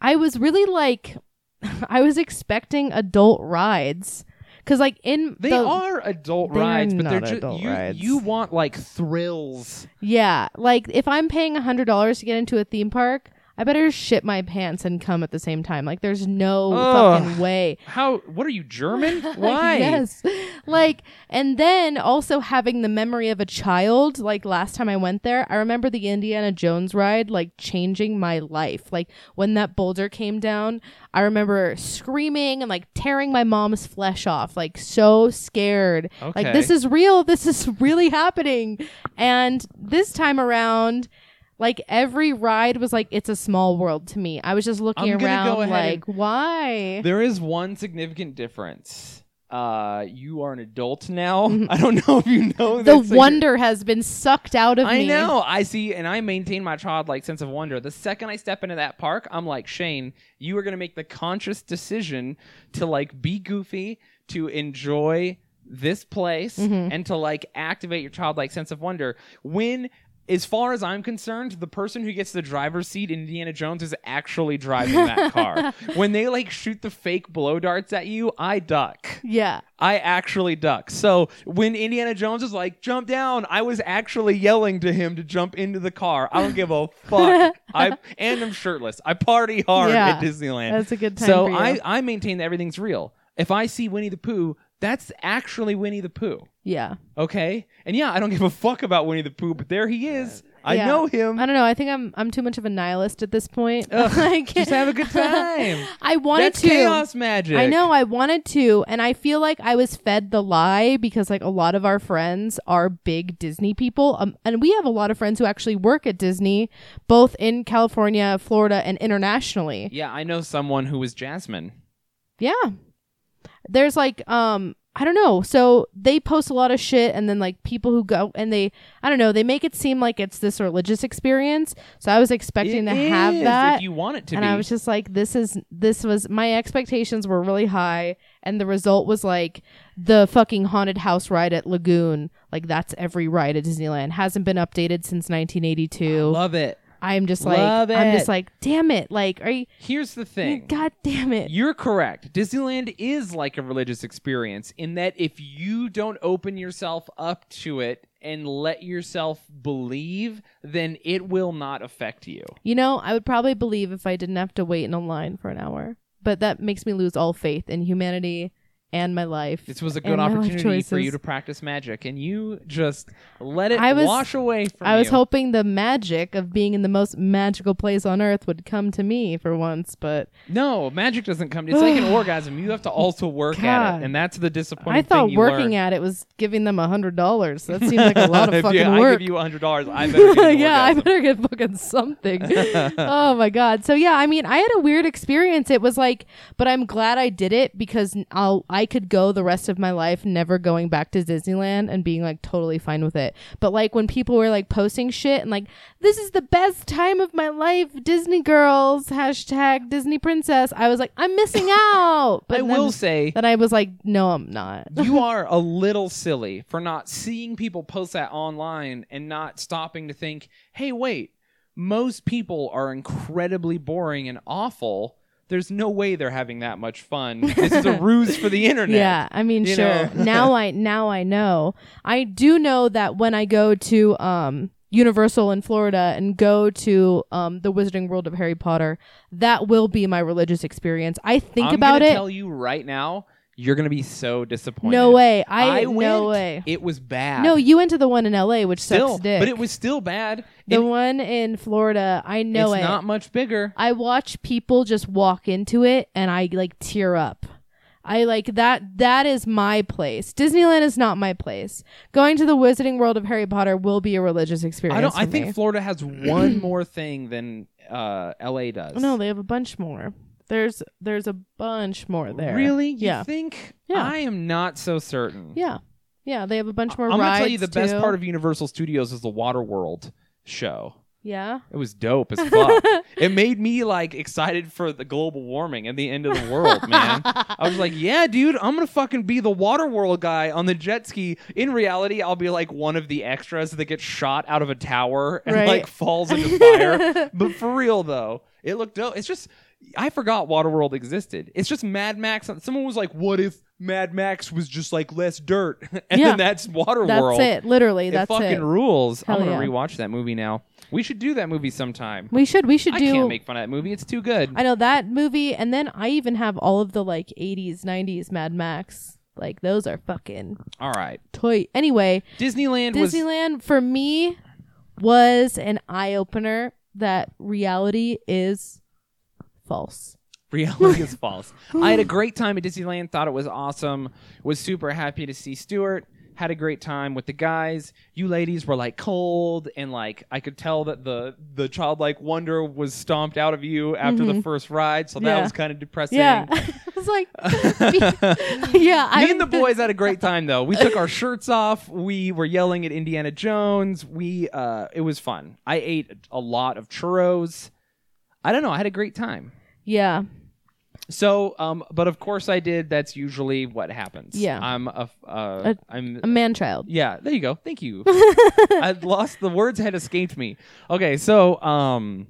I was really like, *laughs* I was expecting adult rides because like in They the, are adult They are rides, but they're just adult you. rides. You want like thrills. yeah, like if I'm paying a hundred dollars to get into a theme park. I better shit my pants and come at the same time. Like, there's no Ugh. fucking way. How? What are you German? *laughs* Why? yes. Like, and then also having the memory of a child. Like last time I went there, I remember the Indiana Jones ride, like changing my life. Like when that boulder came down, I remember screaming and like tearing my mom's flesh off, like so scared. Okay. Like this is real. This is really happening. And this time around, like every ride was like it's a small world to me. I was just looking I'm gonna around go ahead like, why? There is one significant difference. Uh, you are an adult now. *laughs* I don't know if you know Mm-hmm. the this. like, wonder has been sucked out of me. I me. know. I see, and I maintain my childlike sense of wonder. The second I step into that park, I'm like Shane. You are going to make the conscious decision to like be goofy, to enjoy this place, Mm-hmm. and to like activate your childlike sense of wonder. When as far as I'm concerned, the person who gets the driver's seat in Indiana Jones is actually driving that car. *laughs* when they like shoot the fake blow darts at you, I duck. Yeah. I actually duck. So when Indiana Jones is like, jump down, I was actually yelling to him to jump into the car. I don't give a *laughs* fuck. I and I'm shirtless. I party hard Yeah. at Disneyland. That's a good time So. I, I maintain that everything's real. If I see Winnie the Pooh, that's actually Winnie the Pooh. Yeah. Okay? And yeah, I don't give a fuck about Winnie the Pooh, but there he is. I Yeah. know him. I don't know. I think I'm I'm too much of a nihilist at this point. *laughs* Ugh, Like- just have a good *laughs* time. I wanted That's to. chaos magic. I know I wanted to, and I feel like I was fed the lie because like a lot of our friends are big Disney people, um, and we have a lot of friends who actually work at Disney, both in California, Florida, and internationally. Yeah, I know someone who was Jasmine. Yeah. There's like um I don't know. So they post a lot of shit, and then like people who go and they, I don't know, they make it seem like it's this religious experience. So I was expecting It to have that, if you want it to and be. I was just like, this is this was my expectations were really high, and the result was like the fucking haunted house ride at Lagoon. Like that's every ride at Disneyland hasn't been updated since 1982. Love it. I'm just like, Love I'm it. just like, damn it! Like, are you? Here's the thing. God damn it! You're correct. Disneyland is like a religious experience in that if you don't open yourself up to it and let yourself believe, then it will not affect you. You know, I would probably believe if I didn't have to wait in a line for an hour. But that makes me lose all faith in humanity and my life. This was a and good my life opportunity for choices. you to practice magic, and you just let it I was- wash away from I was you. hoping the magic of being in the most magical place on earth would come to me for once, but No, magic doesn't come. It's like an *sighs* orgasm. You have to also work at God. it, and that's the disappointing I thought thing you working learn. at it was giving them a hundred dollars. That seems like a *laughs* lot of If fucking you- I work. give you hundred dollars. I better get an *laughs* yeah, I orgasm. better get fucking something. *laughs* oh my god. So yeah, I mean, I had a weird experience. It was like, but I'm glad I did it because I'll I could go the rest of my life never going back to Disneyland and being like totally fine with it. But like when people were like posting shit and like this is the best time of my life, Disney girls hashtag Disney princess. I was like, I'm missing *laughs* out. But I will say that I was like, no, I'm not. *laughs* you are a little silly for not seeing people post that online and not stopping to think, hey, wait, most people are incredibly boring and awful. There's no way they're having that much fun. *laughs* This is a ruse for the internet. Yeah, I mean, You sure. now *laughs* I now I know. I do know that when I go to um Universal in Florida and go to um the Wizarding World of Harry Potter, that will be my religious experience. I think I'm about it. tell you right now, you're gonna be so disappointed. no way. I, went. no way. It was bad. No, you went to the one in LA, which still, sucks dick. but it was still bad. the one in Florida. I know it's it. not much bigger. I watch people just walk into it and I like tear up. I like that that is my place. Disneyland is not my place. Going to the Wizarding World of Harry Potter will be a religious experience. I don't. I for think me. Florida has one more thing than uh, L.A. does. no, they have a bunch more. There's there's a bunch more there. Really? You Yeah. think? Yeah. I am not so certain. Yeah. Yeah, they have a bunch more I'm gonna tell you the best part of Universal Studios is the Waterworld show. Yeah. It was dope as *laughs* fuck. it made me like excited for the global warming and the end of the world, man. I was like, yeah, dude, I'm gonna fucking be the Waterworld guy on the jet ski. In reality, I'll be like one of the extras that gets shot out of a tower and Right. like falls into *laughs* fire. but for real though, it looked dope. It's just I forgot Waterworld existed. It's just Mad Max. Someone was like, "What if Mad Max was just like less dirt?" *laughs* and Yeah. then that's Waterworld. That's it. Literally, It that's fucking it. rules. I'm gonna yeah. rewatch that movie now. We should do that movie sometime. We should we should I do can't make fun of that movie. It's too good. I know that movie, and then I even have all of the like '80s, '90s Mad Max. Like those are fucking All right. toy. Anyway, Disneyland, was Disneyland for me was an eye opener that reality is false. reality is *laughs* false. I had a great time at Disneyland. Thought it was awesome. Was super happy to see Stuart. Had a great time with the guys. You ladies were like cold and like I could tell that the the childlike wonder was stomped out of you after the first ride. So that Mm-hmm. Yeah. was kind of depressing. Yeah, *laughs* it's like, *laughs* yeah. I Me and the boys had a great time though. We took our shirts off. We were yelling at Indiana Jones. We uh it was fun. I ate a lot of churros. I don't know. I had a great time. Yeah, So, um, but of course I did. That's usually what happens. Yeah. I'm a, uh, A- I'm a man child. yeah, there you go. Thank you. *laughs* I lost the words had escaped me. Okay, so um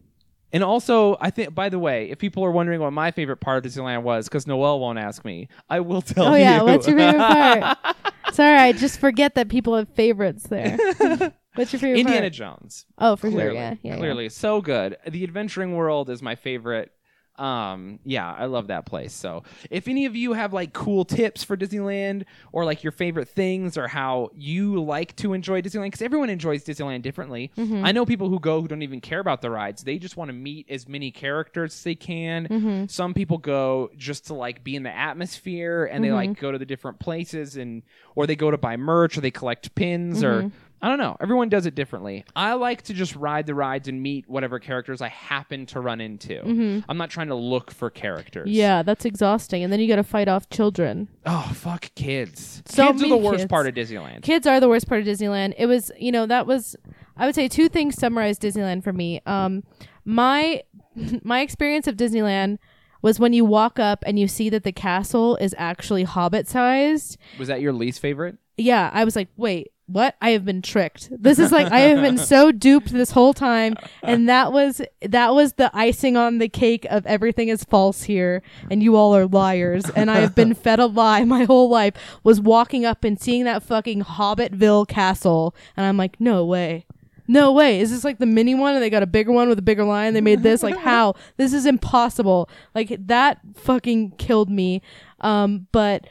and also I think by the way, if people are wondering what my favorite part of Disneyland was cuz Noel won't ask me, I will tell Oh you. yeah, what's your favorite part? *laughs* Sorry, I just forget that people have favorites there. *laughs* what's your favorite Indiana part? Jones. Oh, for clearly. sure. Yeah, yeah, yeah. clearly. So good. The Adventuring World is my favorite. Um, yeah, I love that place. So if any of you have like cool tips for Disneyland or like your favorite things or how you like to enjoy Disneyland, because everyone enjoys Disneyland differently. Mm-hmm. I know people who go who don't even care about the rides. They just want to meet as many characters as they can. Mm-hmm. Some people go just to like be in the atmosphere and they Mm-hmm. like go to the different places and or they go to buy merch or they collect pins or Mm-hmm. I don't know. Everyone does it differently. I like to just ride the rides and meet whatever characters I happen to run into. I'm not trying to look for characters. Mm-hmm. Yeah, that's exhausting. And then you got to fight off children. Oh fuck kids. So kids are the worst kids. part of Disneyland. Kids are the worst part of Disneyland. It was, you know, that was I would say two things summarize Disneyland for me. Um my *laughs* my experience of Disneyland was when you walk up and you see that the castle is actually hobbit sized. Was that your least favorite? Yeah, I was like, "Wait, what? I have been tricked. This is like I have been *laughs* so duped this whole time." And that was that was the icing on the cake of everything is false here and you all are liars and I have been fed a lie my whole life was walking up and seeing that fucking Hobbitville castle and I'm like, "No way." No way. Is this like the mini one and they got a bigger one with a bigger lion? They made this like *laughs* how? This is impossible. Like that fucking killed me. Um but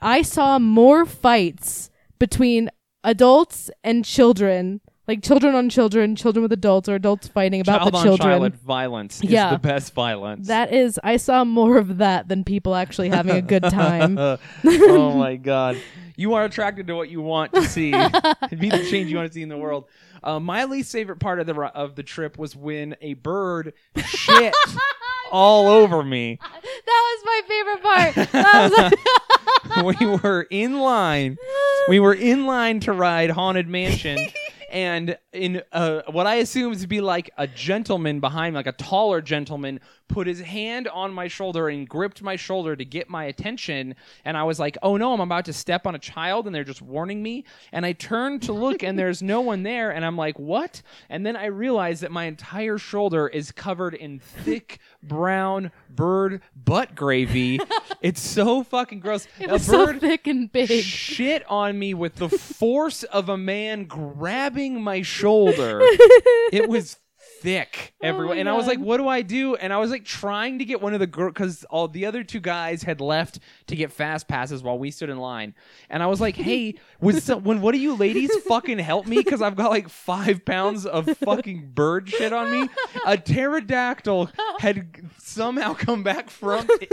I saw more fights between adults and children, like children on children, children with adults, or adults fighting about child the children. child violence is Yeah. the best violence. That is, I saw more of that than people actually having a good time. *laughs* oh my god. You are attracted to what you want to see. *laughs* Be the change you want to see in the world. Uh, my least favorite part of the ri- of the trip was when a bird shit *laughs* all over me. that was my favorite part. That was *laughs* we were in line. We were in line to ride Haunted Mansion. And in uh, what I assume to be like a gentleman behind like a taller gentleman, put his hand on my shoulder and gripped my shoulder to get my attention. And I was like, oh no, I'm about to step on a child and they're just warning me. And I turned to look and there's no one there. And I'm like, what? And then I realized that my entire shoulder is covered in thick brown bird butt gravy. *laughs* it's so fucking gross. it a was so bird thick and big. shit on me with the force of a man grabbing my shoulder. *laughs* it was thick everywhere. Oh and I was like, what do I do? And I was like trying to get one of the girls because all the other two guys had left to get fast passes while we stood in line. And I was like, hey, was some, when what do you ladies fucking help me? Because I've got like five pounds of fucking bird shit on me. A pterodactyl had somehow come back from *laughs* e-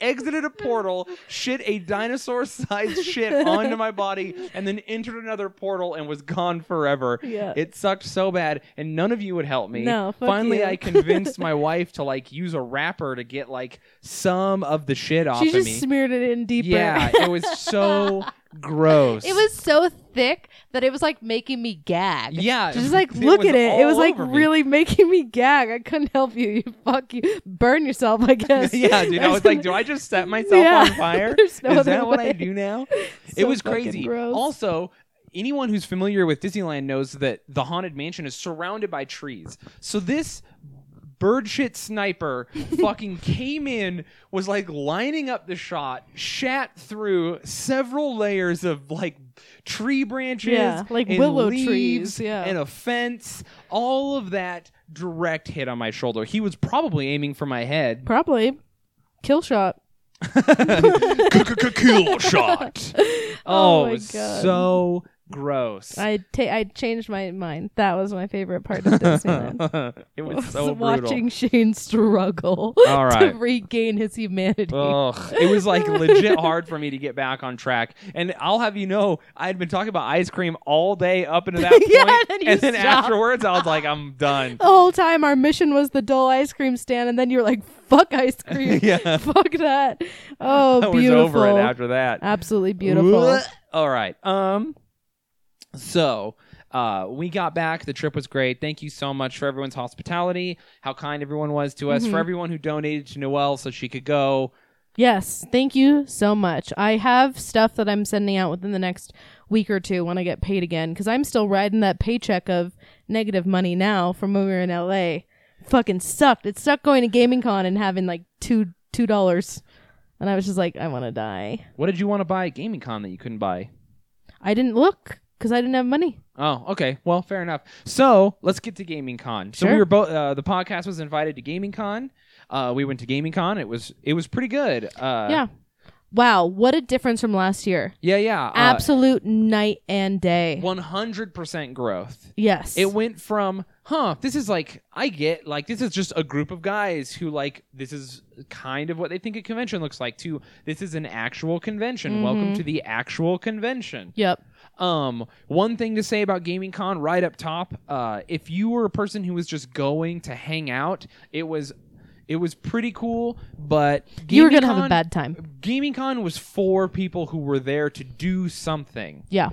exited a portal, shit a dinosaur sized shit onto my body, and then entered another portal and was gone forever. Yeah. It sucked so bad, and none of you would help me. No, fuck Finally, you. I convinced my *laughs* wife to like use a wrapper to get like some of the shit off she of just me. smeared it in deeper. Yeah, it was so *laughs* gross. It was so thick that it was like making me gag. Yeah, Just like look at it. It was like me. really making me gag. I couldn't help you. You fuck you. Burn yourself, I *laughs* guess. yeah, dude. I was like, do I just set *laughs* myself Yeah. on fire? No Is that what I do now? *laughs* it was crazy. gross. Also, anyone who's familiar with Disneyland knows that the Haunted Mansion is surrounded by trees. So this bird shit sniper *laughs* fucking came in was like lining up the shot shat through several layers of like tree branches Yeah, like and willow leaves trees, yeah. and a fence all of that direct hit on my shoulder he was probably aiming for my head Probably. Kill shot. *laughs* kill shot. *laughs* Oh Oh, my it was God. so gross. I ta- I changed my mind. That was my favorite part of Disneyland. *laughs* it was was so *laughs* brutal. watching Shane struggle *laughs* All to regain his humanity. Ugh, it was like legit hard for me to get back on track. And I'll have you know, I had been talking about ice cream all day up into that point, Yeah, and then and then afterwards, I was like, I'm done. the whole time our mission was the dull ice cream stand, and then you're like, "Fuck ice cream, Yeah. fuck that." Oh, I was beautiful. over it after that. Absolutely beautiful. All right. Um. So. Uh, we got back. The trip was great. Thank you so much for everyone's hospitality, how kind everyone was to us, Mm-hmm. for everyone who donated to Noelle so she could go. Yes, thank you so much. I have stuff that I'm sending out within the next week or two when I get paid again because I'm still riding that paycheck of negative money now from when we were in LA. Fucking sucked. It sucked going to Gaming Con and having like two two dollars, and I was just like, I want to die. What did you want to buy at Gaming Con that you couldn't buy? I didn't look because I didn't have money. Oh, okay. Well, fair enough. So let's get to Gaming Con. So we were both. Uh, the podcast was invited to Gaming Con. Uh, we went to Gaming Con. It was it was pretty good. Uh, yeah. Wow, what a difference from last year. yeah, yeah. Uh, Absolute night and day. One hundred percent growth. yes. It went from, huh, this is like, I get, like, this is just a group of guys who, like, this is kind of what they think a convention looks like, to this is an actual convention. Welcome to the actual convention. yep. Um, one thing to say about Gaming Con right up top, uh, if you were a person who was just going to hang out, it was it was pretty cool, but you were gonna have a bad time. Gaming Con was for people who were there to do something. Yeah.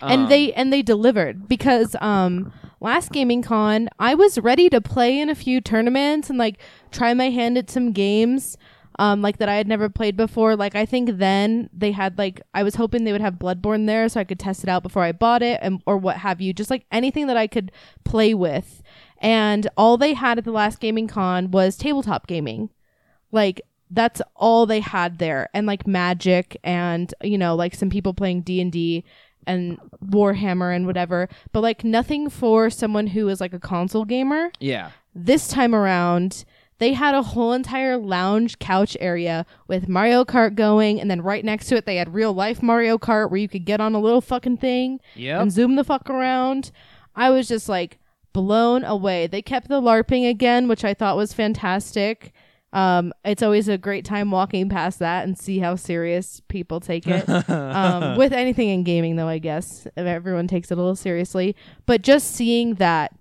and Um, they and they delivered because um last gaming con I was ready to play in a few tournaments and like try my hand at some games um like that I had never played before. Like I think then they had like I was hoping they would have Bloodborne there so I could test it out before I bought it and or what have you. Just like anything that I could play with. And all they had at the last gaming con was tabletop gaming. Like that's all they had there. And like magic and you know like some people playing d&d and warhammer and whatever. But like nothing for someone who is like a console gamer. Yeah. this time around they had a whole entire lounge couch area with mario kart going and then right next to it they had real life mario kart where you could get on a little fucking thing Yep. and zoom the fuck around. I was just like blown away. They kept the LARPing again, which I thought was fantastic. Um, it's always a great time walking past that and see how serious people take it. *laughs* um, with anything in gaming, though, I guess everyone takes it a little seriously. But just seeing that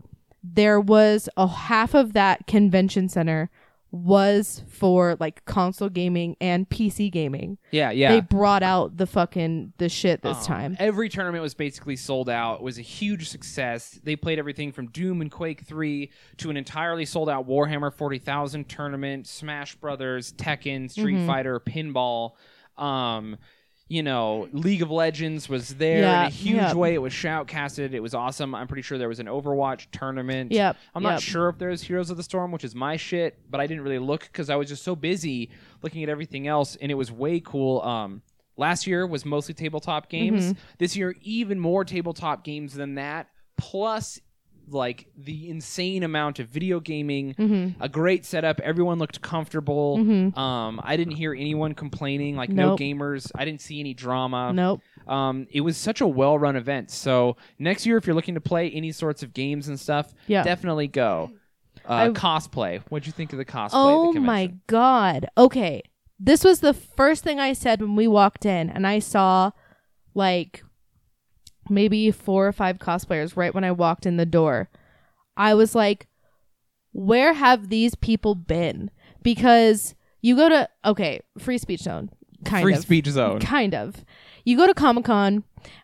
there was a half of that convention center was for like console gaming and PC gaming. Yeah, yeah. They brought out the fucking the shit this Um, time. Every tournament was basically sold out. It was a huge success. They played everything from Doom and Quake 3 to an entirely sold out Warhammer 40,000 tournament, Smash Brothers, Tekken, Street Mm-hmm. Fighter, Pinball. Um, you know, League of Legends was there Yeah, in a huge yeah. way. It was shoutcasted. It was awesome. I'm pretty sure there was an Overwatch tournament. Yep, I'm not yep. sure if there's Heroes of the Storm, which is my shit, but I didn't really look because I was just so busy looking at everything else, and it was way cool. Um, last year was mostly tabletop games. Mm-hmm. This year, even more tabletop games than that, plus like the insane amount of video gaming, Mm-hmm. a great setup. Everyone looked comfortable. Um, I didn't hear anyone complaining. Like no gamers. I didn't see any drama. nope. Um, it was such a well-run event. So next year, if you're looking to play any sorts of games and stuff, Yeah. definitely go. Uh, I- cosplay. What'd you think of the cosplay? at the Oh my god. Okay. This was the first thing I said when we walked in and I saw like maybe four or five cosplayers right when I walked in the door. I was like, where have these people been? Because you go to okay, free speech zone. Kind Free of. Free speech zone. Kind of. You go to Comic Con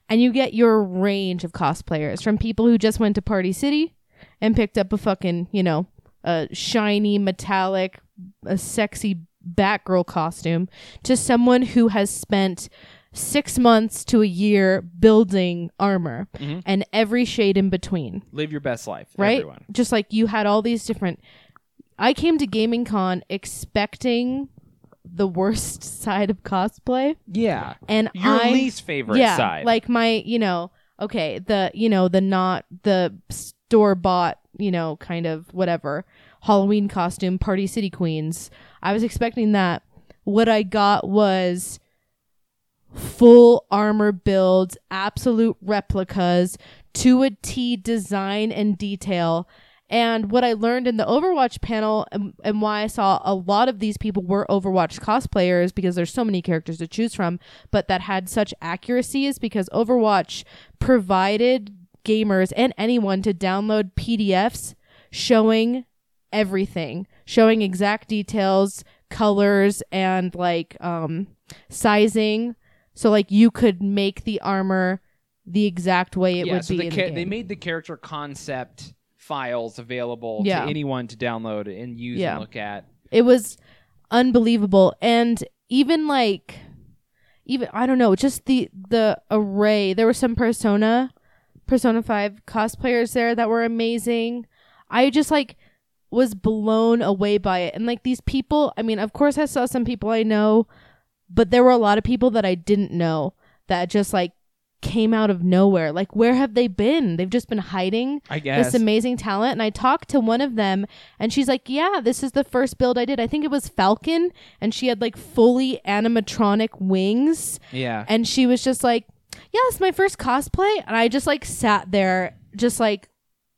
and you get your range of cosplayers from people who just went to Party City and picked up a fucking, you know, a shiny, metallic, a sexy Batgirl costume to someone who has spent six months to a year building armor Mhm. and every shade in between Live your best life, right? Everyone. Just like you had all these different. I came to Gaming Con expecting the worst *laughs* side of cosplay, Yeah. and Your I least favorite yeah, side. like my you know okay the you know the not the store bought you know kind of whatever Halloween costume Party City Queens. I was expecting that. What I got was full armor builds, absolute replicas to a T design and detail. And what I learned in the Overwatch panel and, and why I saw a lot of these people were Overwatch cosplayers because there's so many characters to choose from, but that had such accuracy is because Overwatch provided gamers and anyone to download PDFs showing everything, showing exact details, colors, and like um sizing. So like you could make the armor the exact way it yeah, would so be the in cha- the they made the character concept files available Yeah. to anyone to download and use Yeah. and look at. it was unbelievable and even like even i don't know just the the array there were some persona persona 5 cosplayers there that were amazing i just like was blown away by it and like these people i mean of course i saw some people i know but there were a lot of people that i didn't know that just like came out of nowhere like where have they been they've just been hiding I guess. this amazing talent and I talked to one of them and she's like, "Yeah, this is the first build I did. I think it was Falcon and she had like fully animatronic wings yeah. and she was just like, "Yeah, it's my first cosplay." And I just like sat there just like,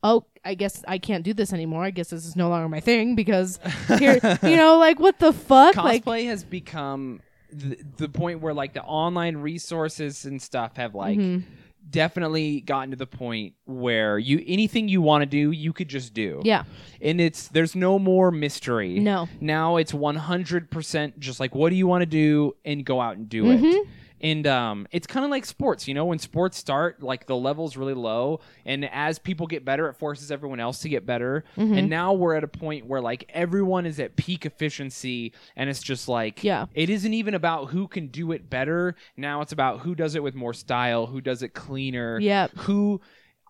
"Oh, I guess I can't do this anymore. I guess this is no longer my thing because here, *laughs* you know, like what the fuck? Cosplay like has become the, the point where like the online resources and stuff have like Mhm. definitely gotten to the point where you anything you want to do, you could just do. Yeah. And it's there's no more mystery. No. Now it's 100% just like what do you want to do and go out and do it. And um, it's kind of like sports, you know, when sports start, like the level's really low, and as people get better, it forces everyone else to get better. Mm-hmm. And now we're at a point where like everyone is at peak efficiency, and it's just like, Yeah. it isn't even about who can do it better. Now it's about who does it with more style, who does it cleaner, yeah who.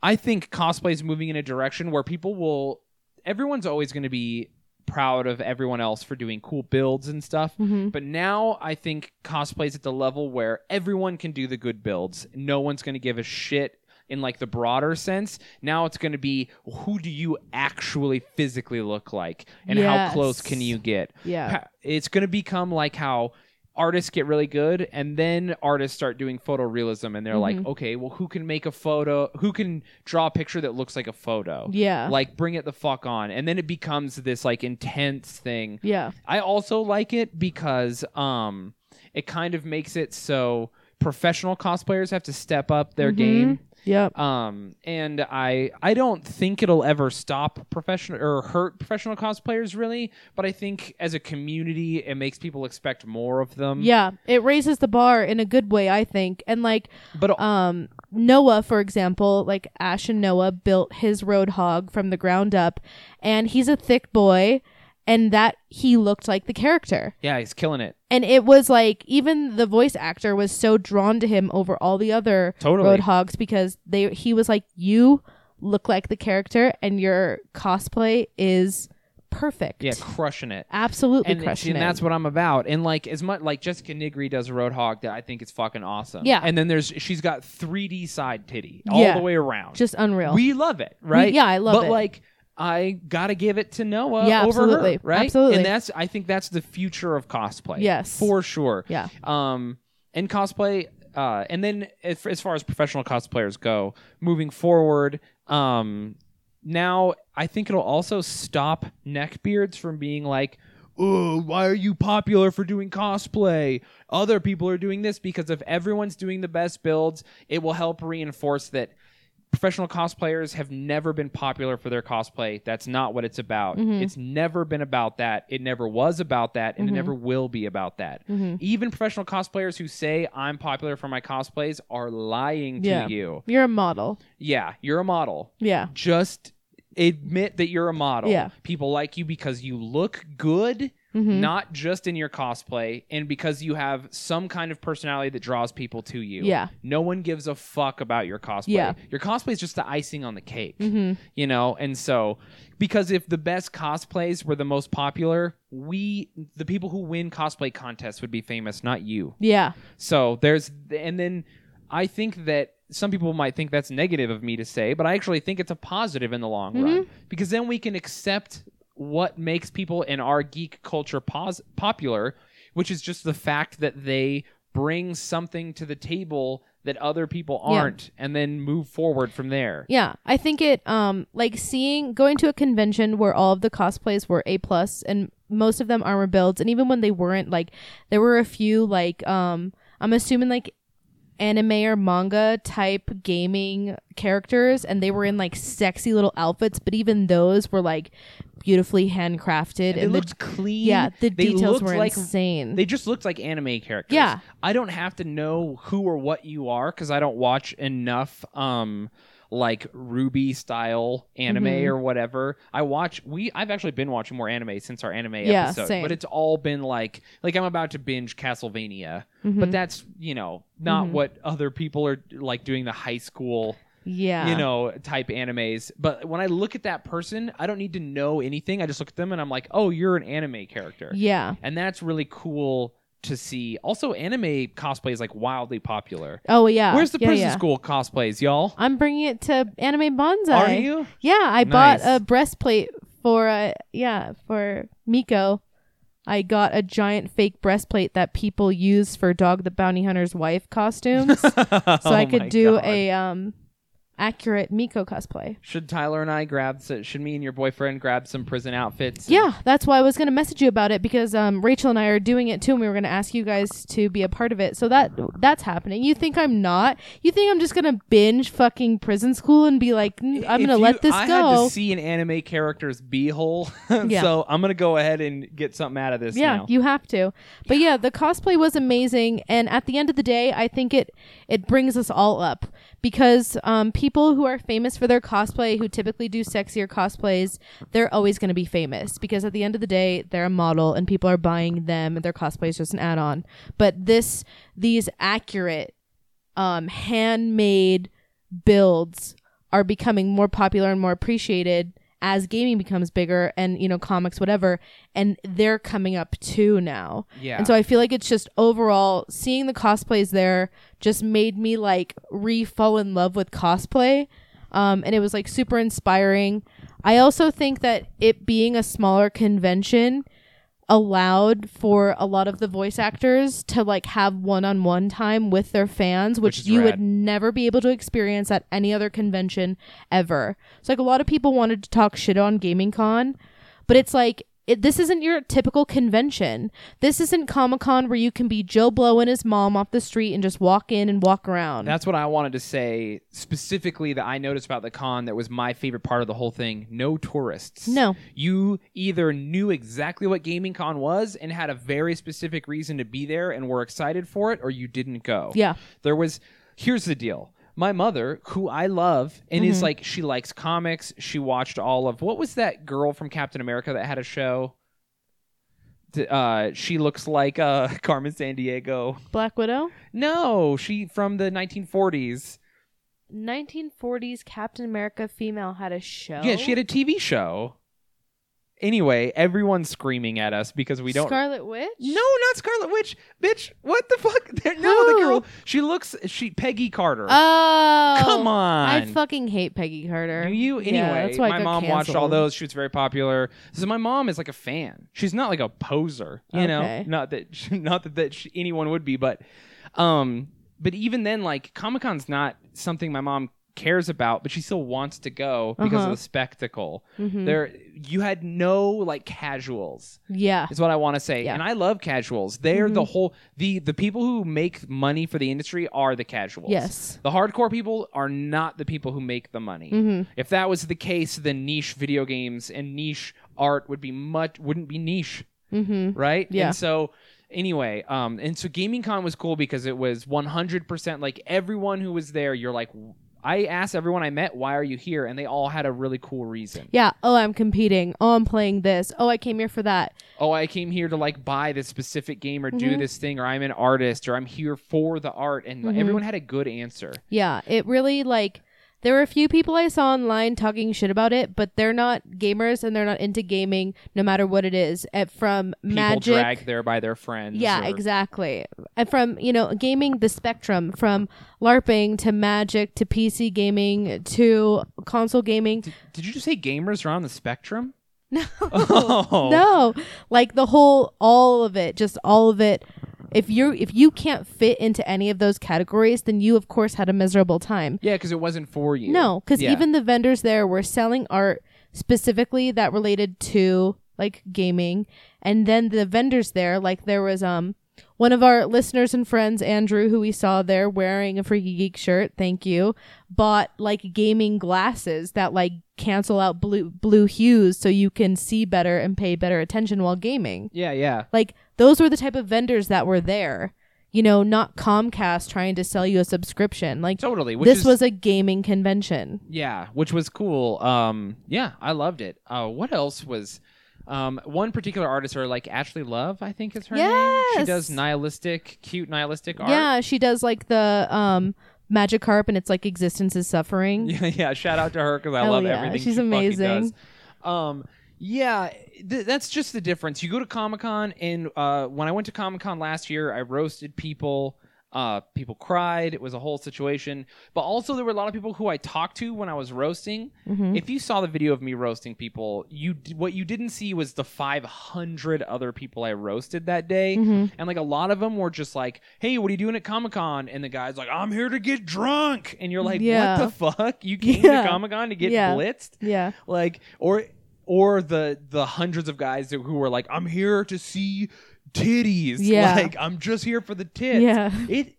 I think cosplay is moving in a direction where people will. Everyone's always going to be proud of everyone else for doing cool builds and stuff. Mm-hmm. But now I think cosplay's at the level where everyone can do the good builds. No one's going to give a shit in like the broader sense. Now it's going to be who do you actually physically look like and how close can you get? Yeah. It's going to become like how artists get really good and then artists start doing photorealism and they're like, Mhm. okay, well who can make a photo, who can draw a picture that looks like a photo? Yeah. Like bring it the fuck on. And then it becomes this like intense thing yeah. I also like it because um it kind of makes it so professional cosplayers have to step up their Mhm. game. Yep. Um and I I don't think it'll ever stop professional or hurt professional cosplayers really, but I think as a community it makes people expect more of them. Yeah. It raises the bar in a good way, I think. And like But um Noah, for example, like Ash and Noah built his Roadhog from the ground up, and he's a thick boy, and that he looked like the character. yeah, he's killing it. And it was like even the voice actor was so drawn to him over all the other Totally. Roadhogs because they he was like, You look like the character and your cosplay is perfect. Yeah, crushing it. Absolutely and, crushing and it. that's what I'm about. And like as much like Jessica Nigri does a Roadhog that I think is fucking awesome. Yeah. And then there's she's got 3D side titty all Yeah. the way around. just unreal. We love it, right? yeah, I love but it. But like I gotta give it to Noah Yeah, over absolutely. her, right? Absolutely. And that's I think that's the future of cosplay. Yes. for sure. yeah. Um, and cosplay, uh, and then as, as far as professional cosplayers go, moving forward, um, now I think it'll also stop neckbeards from being like, oh, why are you popular for doing cosplay? Other people are doing this because if everyone's doing the best builds, it will help reinforce that professional cosplayers have never been popular for their cosplay. That's not what it's about. Mm-hmm. It's never been about that. It never was about that, and it mm-hmm. never will be about that. Mm-hmm. Even professional cosplayers who say I'm popular for my cosplays are lying to Yeah. you. You're a model. Yeah, you're a model. Yeah. Just admit that you're a model. Yeah. People like you because you look good, Mhm. not just in your cosplay, and because you have some kind of personality that draws people to you. Yeah. No one gives a fuck about your cosplay. Yeah. Your cosplay is just the icing on the cake. Mhm. You know, and so because if the best cosplays were the most popular, we the people who win cosplay contests would be famous, not you. Yeah. So there's, and then I think that some people might think that's negative of me to say, but I actually think it's a positive in the long run because then we can accept what makes people in our geek culture pos- popular, which is just the fact that they bring something to the table that other people aren't, and then move forward from there. Yeah, I think it um like seeing going to a convention where all of the cosplays were A plus and most of them armor builds and even when they weren't like there were a few like um I'm assuming like anime or manga type gaming characters and they were in like sexy little outfits but even those were like beautifully handcrafted It and the looked clean. yeah the They details were like insane They just looked like anime characters. Yeah. I don't have to know who or what you are because I don't watch enough um like Ruby style anime Mhm. or whatever. I watch we I've actually been watching more anime since our anime Yeah, episode. same. But it's all been like like I'm about to binge Castlevania. Mhm. But that's, you know, not Mhm. what other people are like doing the high school yeah you know, type animes. But when I look at that person, I don't need to know anything. I just look at them and I'm like, oh, you're an anime character yeah and that's really cool to see. Also, anime cosplay is like wildly popular. oh yeah Where's the yeah, prison yeah. school cosplays, y'all? I'm bringing it to Anime Banzai Are you? Yeah, I bought a breastplate for uh yeah, for Miko. I got a giant fake breastplate that people use for Dog the Bounty Hunter's wife costumes. *laughs* so I could do a um accurate Miko cosplay. Should Tyler and I grab? So, should me and your boyfriend grab some prison outfits? Yeah, that's why I was going to message you about it because um, Rachel and I are doing it too, and we were going to ask you guys to be a part of it. So that that's happening. You think I'm not? You think I'm just going to binge fucking prison school and be like, "Mm, I'm going to let this go? I go? had to see an anime character's beehole, *laughs* Yeah. so I'm gonna go ahead and get something out of this. yeah, now. you have to. But yeah, the cosplay was amazing, and at the end of the day, I think it it brings us all up because um, people who are famous for their cosplay, who typically do sexier cosplays, they're always going to be famous because at the end of the day, they're a model and people are buying them, and their cosplay is just an add-on. But this these accurate, um, handmade builds are becoming more popular and more appreciated as gaming becomes bigger and you know comics whatever and they're coming up too now. Yeah. and so i feel like it's just overall seeing the cosplays there just made me like re-fall in love with cosplay. Um, and it was like super inspiring. I also think that it being a smaller convention allowed for a lot of the voice actors to like have one-on-one time with their fans which, Which you rad. would never be able to experience at any other convention ever it's like a lot of people wanted to talk shit on gaming con but it's like it, this isn't your typical convention. This isn't Comic Con where you can be Joe Blow and his mom off the street and just walk in and walk around. That's what I wanted to say specifically that I noticed about the con that was my favorite part of the whole thing. No tourists. No. You either knew exactly what Gaming Con was and had a very specific reason to be there and were excited for it, or you didn't go. Yeah. There was, here's the deal. My mother, who I love, and Mm-hmm. is like, she likes comics. She watched all of, what was that girl from Captain America that had a show? D- Uh, she looks like uh, *laughs* Carmen Sandiego. Black Widow. No, she from the 1940s. 1940s Captain America female had a show. Yeah, she had a TV show. Anyway, everyone's screaming at us because we don't. Scarlet Witch. no, not Scarlet Witch, bitch. What the fuck? *laughs* There- no, the Who? girl. She looks. She Peggy Carter. Oh, Come on. I fucking hate Peggy Carter. Do you anyway? Yeah, that's why I my got mom watched all canceled. those. She was very popular. So my mom is like a fan. She's not like a poser, you know. Okay. Not that, *laughs* not that, that she, anyone would be, but, um, but even then, like Comic Con's not something my mom cares about, but she still wants to go because Uh-huh. of the spectacle. Mhm. There, you had no like casuals. Yeah. Is what I want to say, Yeah. and I love casuals. They're the Mhm. whole the the people who make money for the industry are the casuals. Yes. The hardcore people are not the people who make the money. Mhm. If that was the case, then niche video games and niche art would be much wouldn't be niche, Mm-hmm. right? Yeah. And so anyway, um, and so Gaming Con was cool because it was 100% like everyone who was there. You're like, I asked everyone I met, why are you here? And they all had a really cool reason. Yeah. Oh, I'm competing. Oh, I'm playing this. Oh, I came here for that. oh, I came here to like buy this specific game or do Mhm. this thing, or I'm an artist, or I'm here for the art, and Mhm. everyone had a good answer. Yeah, it really like there were a few people I saw online talking shit about it, but they're not gamers and they're not into gaming no matter what it is. At from People magic dragged there by their friends. Yeah, or- exactly. And from, you know, gaming the spectrum from LARPing to magic to PC gaming to console gaming. Did you just say gamers are on the spectrum? *laughs* No. *laughs* Oh. No. Like the whole all of it, just all of it. If you if you can't fit into any of those categories, then you of course had a miserable time. Yeah, because it wasn't for you. No, because Yeah. even the vendors there were selling art specifically that related to like gaming, and then the vendors there, like there was um one of our listeners and friends, Andrew, who we saw there wearing a Freaky Geek shirt, thank you, bought like gaming glasses that like cancel out blue blue hues so you can see better and pay better attention while gaming. Yeah, yeah. Like those were the type of vendors that were there. You know, not Comcast trying to sell you a subscription. Like Totally. Which this is, was a gaming convention. yeah, which was cool. Um, yeah, I loved it. Uh, what else was? Um, one particular artist, or like Ashley Love, I think is her name. She does nihilistic, cute nihilistic art. Yeah, she does like the um Magikarp and it's like existence is suffering. *laughs* yeah, yeah. Shout out to her because I Hell love yeah, everything. she's she amazing. Um, yeah, th- that's just the difference. You go to Comic Con, and uh, when I went to Comic Con last year, I roasted people. Uh, people cried. It was a whole situation. But also, there were a lot of people who I talked to when I was roasting. Mm-hmm. If you saw the video of me roasting people, you d- what you didn't see was the 500 other people I roasted that day, Mm-hmm. and like a lot of them were just like, "Hey, what are you doing at Comic Con?" And the guy's like, "I'm here to get drunk," and you're like, Yeah. "What the fuck? You came Yeah. to Comic Con to get Yeah. blitzed?" Yeah. like or or the the hundreds of guys who were like i'm here to see titties Yeah. like i'm just here for the tits Yeah. it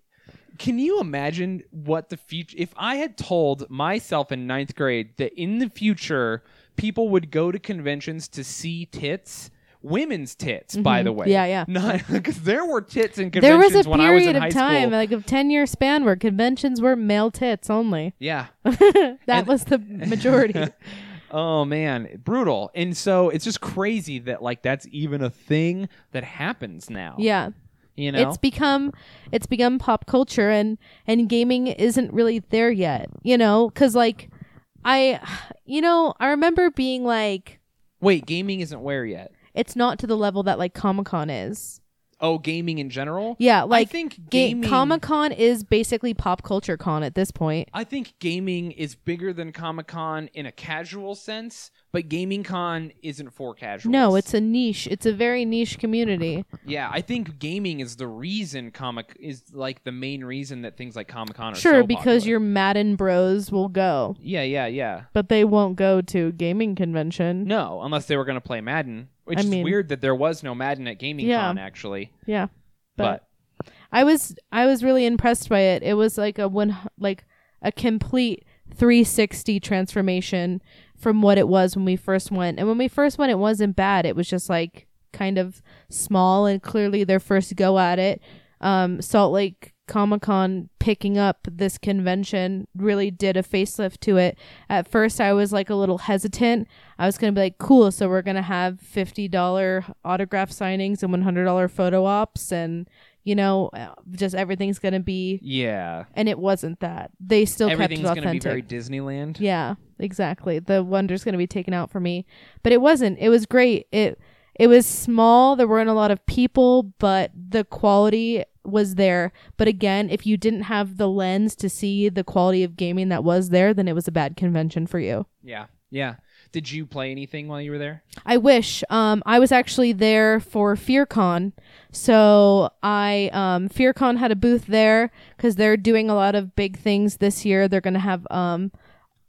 can you imagine what the future if i had told myself in ninth grade that in the future people would go to conventions to see tits women's tits by the way Mm-hmm. Yeah, yeah. not *laughs* because there were tits in conventions There was a when i was in period high of time, school like a 10 year span, where conventions were male tits only. yeah *laughs* that And- was the majority. *laughs* Oh man, brutal. And so it's just crazy that like that's even a thing that happens now. yeah. You know? It's become it's become pop culture and and gaming isn't really there yet, you know, cuz like I you know, I remember being like Wait, gaming isn't where yet. it's not to the level that like Comic-Con is. Oh, gaming in general? Yeah, like I think ga- Comic-Con is basically pop culture con at this point. I think gaming is bigger than Comic Con in a casual sense, but Gaming Con isn't for casuals. No, it's a niche. It's a very niche community. yeah. I think gaming is the reason comic is like the main reason that things like Comic Con are Sure, so because popular. your Madden bros will go, yeah, yeah, yeah. but they won't go to gaming convention. No, unless they were going to play Madden, which I is mean- weird that there was no Madden at Gaming Yeah. Con actually. Yeah, But, but, I was I was really impressed by it. It was like a one like a complete 360 transformation from what it was when we first went. And when we first went, it wasn't bad. It was just like kind of small and clearly their first go at it. Um, Salt Lake Comic Con picking up this convention really did a facelift to it. At first, I was like a little hesitant. I was going to be like, cool, so we're going to have $50 autograph signings and $100 photo ops, and, you know, uh, just everything's going to be. yeah. And it wasn't that. They still Everything's kept it going to be authentic. very Disneyland. Yeah, exactly. The wonder's going to be taken out for me. But it wasn't. It was great. It it was small. There weren't a lot of people, but the quality was there. But again, if you didn't have the lens to see the quality of gaming that was there, then it was a bad convention for you. Yeah. Yeah. Did you play anything while you were there? I wish. Um, I was actually there for FearCon, so I um, FearCon had a booth there because they're doing a lot of big things this year. They're gonna have um,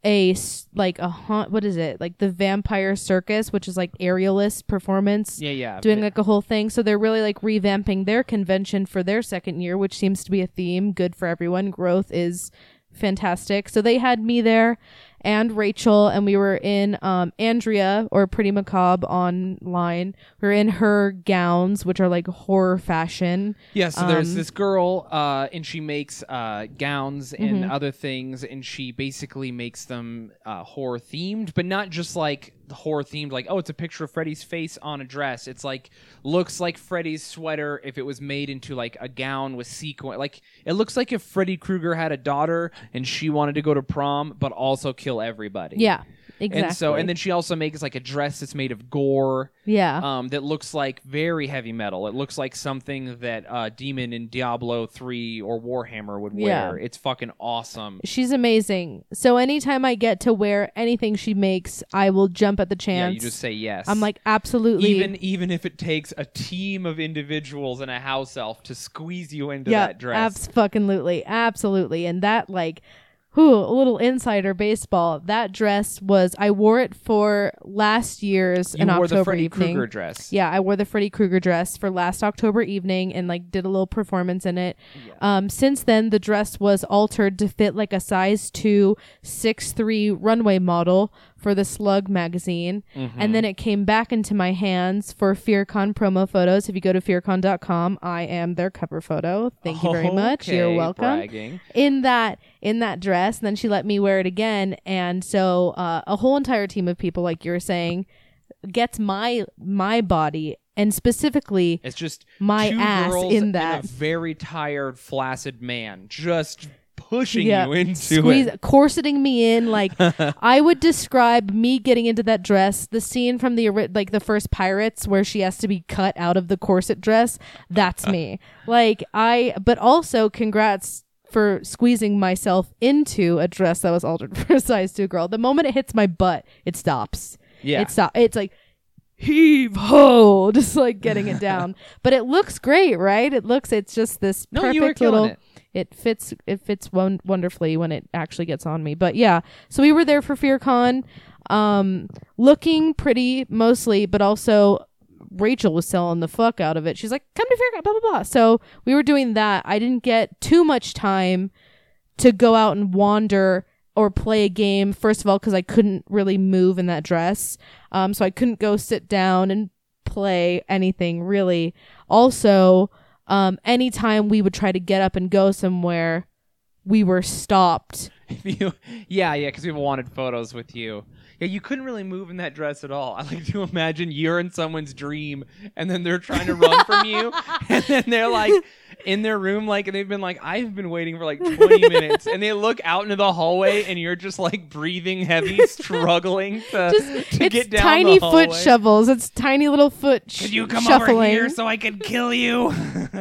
a like a haunt. What is it? Like the Vampire Circus, which is like aerialist performance. Yeah, yeah. Doing like a whole thing, so they're really like revamping their convention for their second year, which seems to be a theme. Good for everyone. Growth is fantastic. So they had me there and Rachel, and we were in um, Andrea or Pretty Macabre online. We are in her gowns, which are like horror fashion. Yeah, so there's Um, this girl, uh, and she makes uh, gowns and Mm-hmm. other things, and she basically makes them uh, horror themed, but not just like horror themed, like oh, it's a picture of Freddy's face on a dress. It's like looks like Freddy's sweater if it was made into like a gown with sequin. Like it looks like if Freddy Krueger had a daughter and she wanted to go to prom, but also kill everybody. Yeah, exactly. And so, and then she also makes like a dress that's made of gore. yeah, um, that looks like very heavy metal. It looks like something that uh, Demon in Diablo 3 or Warhammer would wear. Yeah. It's fucking awesome. she's amazing. So anytime I get to wear anything she makes, I will jump at the Yeah, chance. you just say yes. I'm like absolutely. even even if it takes a team of individuals and a house elf to squeeze you into yeah, that dress. abs fucking absolutely, absolutely, and that like. Whew, a little insider baseball. That dress was I wore it for last year's you an wore October the Freddy evening. Krueger dress. Yeah, I wore the Freddy Krueger dress for last October evening and like did a little performance in it. Um, since then, the dress was altered to fit like a size two, six three runway model for the Slug magazine, Mm-hmm. and then it came back into my hands for FearCon promo photos. If you go to fearcon.com, I am their cover photo. Thank you very much. You're welcome bragging. in that in that dress and then she let me wear it again and so uh, a whole entire team of people like you're saying gets my my body and specifically It's just My ass in that. a very tired, flaccid man just pushing you into squeeze, it. corseting me in. Like *laughs* I would describe me getting into that dress. The scene from the like the first Pirates where she has to be cut out of the corset dress. That's uh. me. like I, but also congrats for squeezing myself into a dress that was altered *laughs* for a size two girl. The moment it hits my butt, it stops. Yeah. it stop. It's like heave ho, *laughs* just like getting it down. but it looks great, right? It looks. It's just this No, perfect little it. It fits it fits won- wonderfully when it actually gets on me. But yeah so we were there for fearcon. Um looking pretty mostly but also rachel was selling the fuck out of it. She's like come to fearcon blah blah blah. So we were doing that. I didn't get too much time to go out and wander or play a game first of all because i couldn't really move in that dress. Um so i couldn't go sit down and play anything really. Also um anytime we would try to get up and go somewhere we were stopped *laughs* yeah, yeah, because people wanted photos with you. Yeah, you couldn't really move in that dress at all. *laughs* I like to imagine you're in someone's dream, and then they're trying to run from you, *laughs* and then they're like in their room, like, and they've been like, I've been waiting for like 20 *laughs* minutes, and they look out into the hallway, and you're just like breathing heavy, struggling to, just to it's get down tiny the foot shovels it's tiny little foot sh- Could you come shuffling over here so I can kill you?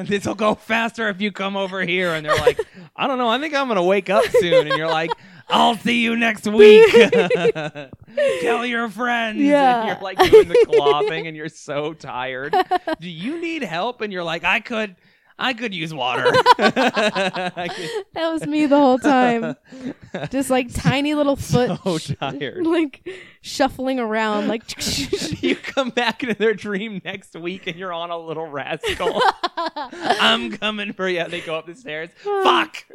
this will go faster if you come over here. And they're like, I don't know. I think I'm going to wake up soon. And you're like, I'll see you next week. *laughs* *laughs* Tell your friends. Yeah. And you're like doing the claw thing and you're so tired. *laughs* Do you need help? And you're like, I could. I could use water. *laughs* That was me the whole time *laughs* just like tiny little foot so sh- tired. like shuffling around like *laughs* you come back into their dream next week and you're on a little rascal. I'm coming for you. They go up the stairs. *sighs* Fuck.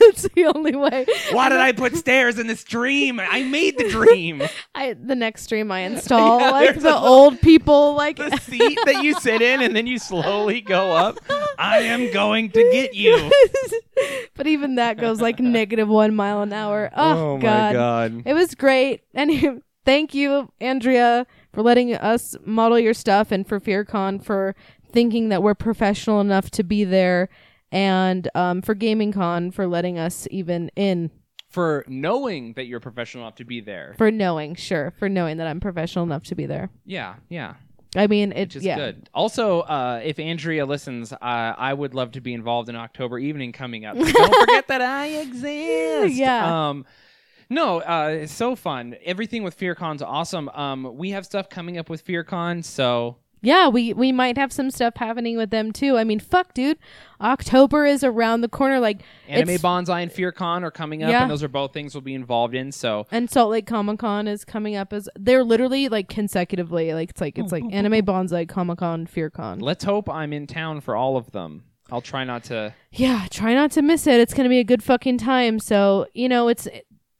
that's the only way Why did I put stairs in this dream? I made the dream. I the next stream I install Yeah, like the old people like The seat that you sit in and then you slowly go up. I am going to get you. *laughs* but even that goes like negative one mile an hour. Oh, god. god. It was great. And *laughs* thank you, Andrea, for letting us model your stuff and for FearCon for thinking that we're professional enough to be there and um, for GamingCon for letting us even in. For knowing that you're professional enough to be there. For knowing, sure, for knowing that I'm professional enough to be there. Yeah, yeah. I mean, it Which is yeah. good. Also, uh, if Andrea listens, uh, I would love to be involved in October evening coming up. So don't forget that I *laughs* exist. Yeah. Um, no, uh, it's so fun. Everything with FearCon's awesome. Um, we have stuff coming up with FearCon, so Yeah, we we might have some stuff happening with them too. I mean, fuck, dude. October is around the corner. Like Anime Banzai and FearCon are coming up, Yeah. and those are both things we'll be involved in. So and Salt Lake Comic Con is coming up as they're literally like consecutively. Like it's like it's like *laughs* Anime Banzai, Comic Con, FearCon. let's hope I'm in town for all of them. I'll try not to. Yeah, try not to miss it. It's gonna be a good fucking time. So you know, it's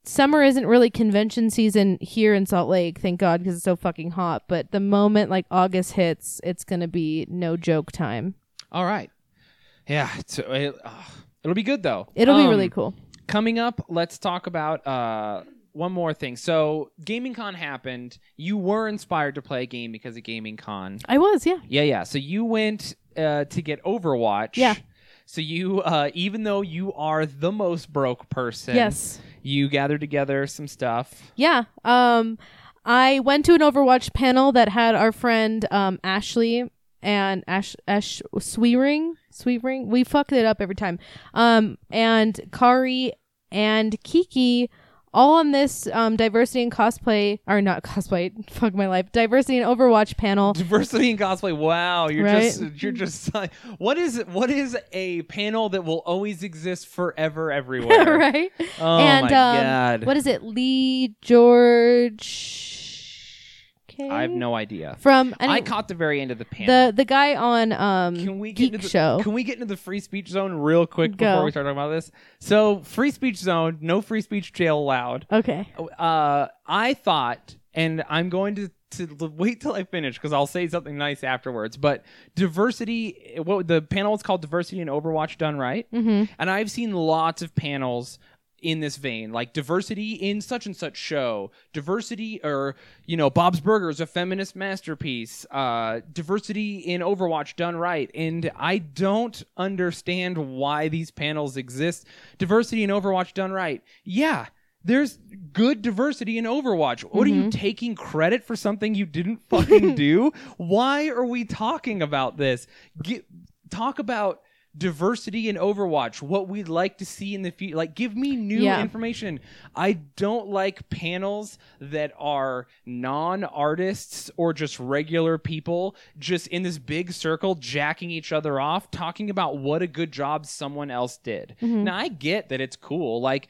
summer isn't really convention season here in Salt Lake, thank God, because it's so fucking hot. But the moment like August hits, it's gonna be no joke time. All right. Yeah, it's, it, uh, it'll be good though. It'll be Um, really cool. Coming up, let's talk about uh, one more thing. So, Gaming Con happened. You were inspired to play a game because of Gaming Con. I was, yeah. Yeah, yeah. So you went uh, to get Overwatch. Yeah. So you, uh, even though you are the most broke person, Yes. You gathered together some stuff. Yeah. Um, I went to an Overwatch panel that had our friend um, Ashley and Ash Ash Sweering Sweering. We fucked it up every time. Um, and Kari and Kiki. All on this um, diversity and cosplay, or not cosplay, *laughs* fuck my life, diversity and Overwatch panel. Diversity and cosplay. Wow, you're Right? just you're just like *laughs* what is what is a panel that will always exist forever everywhere? *laughs* right? Oh and my um, god. what is it? Lee George. K? I have no idea. From I any- caught the very end of the panel. the the guy on um can we get Geek into the, Show. Can we get into the free speech zone real quick Go. before we start talking about this? So, free speech zone, no free speech jail allowed. Okay. Uh, I thought, and I'm going to to l- wait till I finish because I'll say something nice afterwards. But diversity, what the panel is called, diversity in Overwatch done right. Mm-hmm. And I've seen lots of panels in this vein, like diversity in such and such show, diversity or you know Bob's Burgers, a feminist masterpiece, uh, diversity in Overwatch done right, and I don't understand why these panels exist. Diversity in Overwatch done right, yeah. There's good diversity in Overwatch. What are you taking credit for something you didn't fucking *laughs* do? Why are we talking about this? Get, talk about diversity in Overwatch, what we'd like to see in the future. Like, give me new Yeah. information. I don't like panels that are non artists or just regular people just in this big circle jacking each other off, talking about what a good job someone else did. Mm-hmm. Now, I get that it's cool. Like,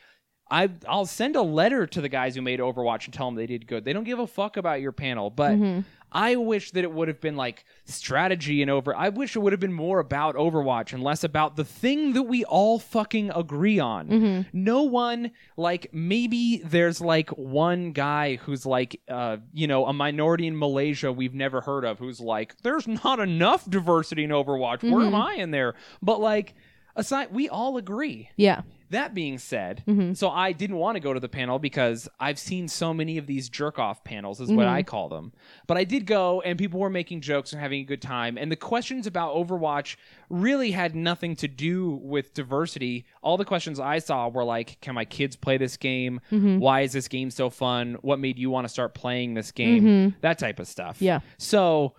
I I'll send a letter to the guys who made Overwatch and tell them they did good. They don't give a fuck about your panel, but mm-hmm. I wish that it would have been like strategy and over. I wish it would have been more about Overwatch and less about the thing that we all fucking agree on. No one like maybe there's like one guy who's like uh you know a minority in Malaysia we've never heard of who's like there's not enough diversity in Overwatch. Where am I in there? But like aside we all agree. Yeah. That being said, Mm-hmm. so I didn't want to go to the panel because I've seen so many of these jerk off panels, is what Mm-hmm. I call them. But I did go, and people were making jokes and having a good time. And the questions about Overwatch really had nothing to do with diversity. All the questions I saw were like, "Can my kids play this game? Mm-hmm. Why is this game so fun? What made you want to start playing this game? That type of stuff." Mm-hmm. Yeah. So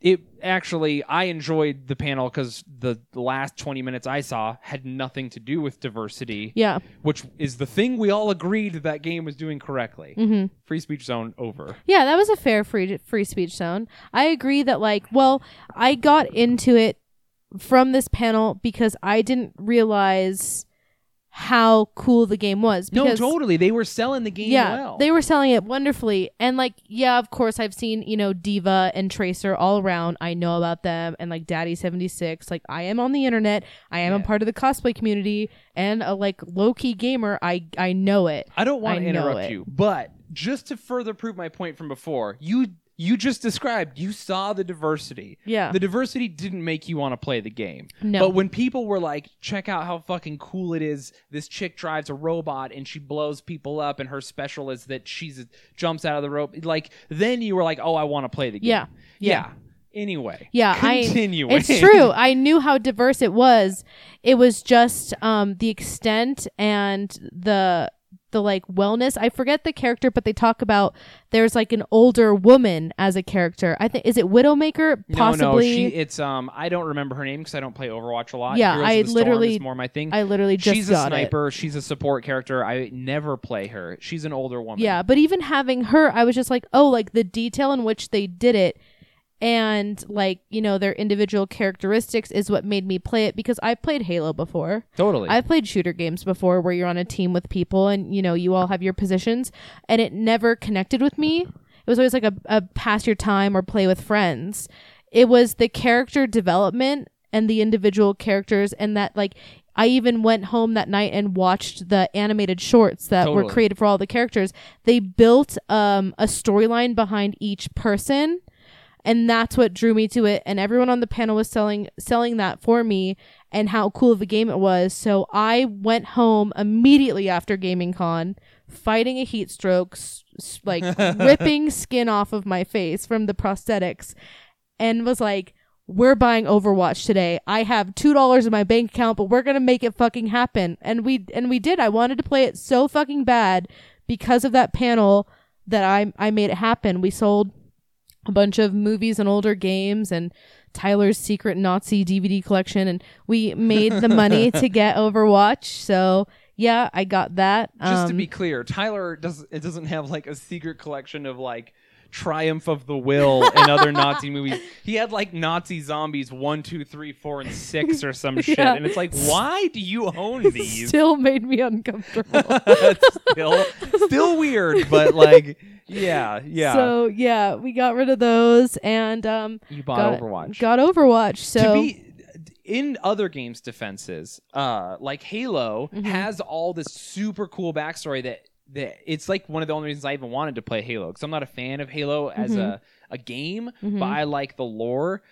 it actually i enjoyed the panel because the last 20 minutes i saw had nothing to do with diversity Yeah. which is the thing we all agreed that, that game was doing correctly Mm-hmm. free speech zone over Yeah, that was a fair free free speech zone. I agree that like, well, I got into it from this panel because I didn't realize how cool the game was. no totally they were selling the game Yeah, well they were selling it wonderfully, and like, yeah, of course, I've seen you know D.Va and Tracer all around. I know about them, and like Daddy seventy six. Like, I am on the internet. I am a part of the cosplay community, and a like low key gamer. I I know it. i don't want to interrupt it. you but just to further prove my point from before you you just described you saw the diversity Yeah. the diversity didn't make you want to play the game No. but when people were like check out how fucking cool it is this chick drives a robot and she blows people up and her special is that she's jumps out of the rope like then you were like oh i want to play the game Yeah. yeah, anyway Yeah, continuing I. It's true. I knew how diverse it was. It was just um the extent and the the like wellness. I forget the character, but they talk about there's like an older woman as a character. I think is it Widowmaker? Possibly. no she it's um i don't remember her name because i don't play overwatch a lot Yeah, Heroes I of the Storm literally- more my thing I literally just she's a got it. sniper she's a support character i never play her she's an older woman Yeah, but even having her, I was just like, oh, like the detail in which they did it and like, you know, their individual characteristics is what made me play it because I played Halo before. totally I've played shooter games before where you're on a team with people and you know you all have your positions and it never connected with me. It was always like a, a pass your time or play with friends. It was the character development and the individual characters and that like I even went home that night and watched the animated shorts that were created for all the characters. They built um, a storyline behind each person and that's what drew me to it. And everyone on the panel was selling selling that for me and how cool of a game it was. So i went home immediately after gaming con fighting a heat stroke s- s- like *laughs* ripping skin off of my face from the prosthetics and was like we're buying overwatch today. I have two dollars in my bank account but we're gonna make it fucking happen. And we and we did. I wanted to play it so fucking bad because of that panel that i i made it happen. We sold a bunch of movies and older games and Tyler's secret Nazi DVD collection and we made the money *laughs* to get Overwatch. So yeah, I got that. Just to Um, be clear, Tyler does it doesn't have like a secret collection of like Triumph of the Will and other *laughs* Nazi movies. He had like Nazi zombies one, two, three, four, and six or some *laughs* shit. And it's like, why do you own these? still made me uncomfortable. Still still weird, but like yeah, yeah. So yeah, we got rid of those and um you bought got Overwatch. Got Overwatch. So to be in other games defenses uh like halo Mm-hmm. has all this super cool backstory that the, it's like one of the only reasons I even wanted to play Halo because I'm not a fan of Halo as Mhm. a a game, Mhm. but I like the lore.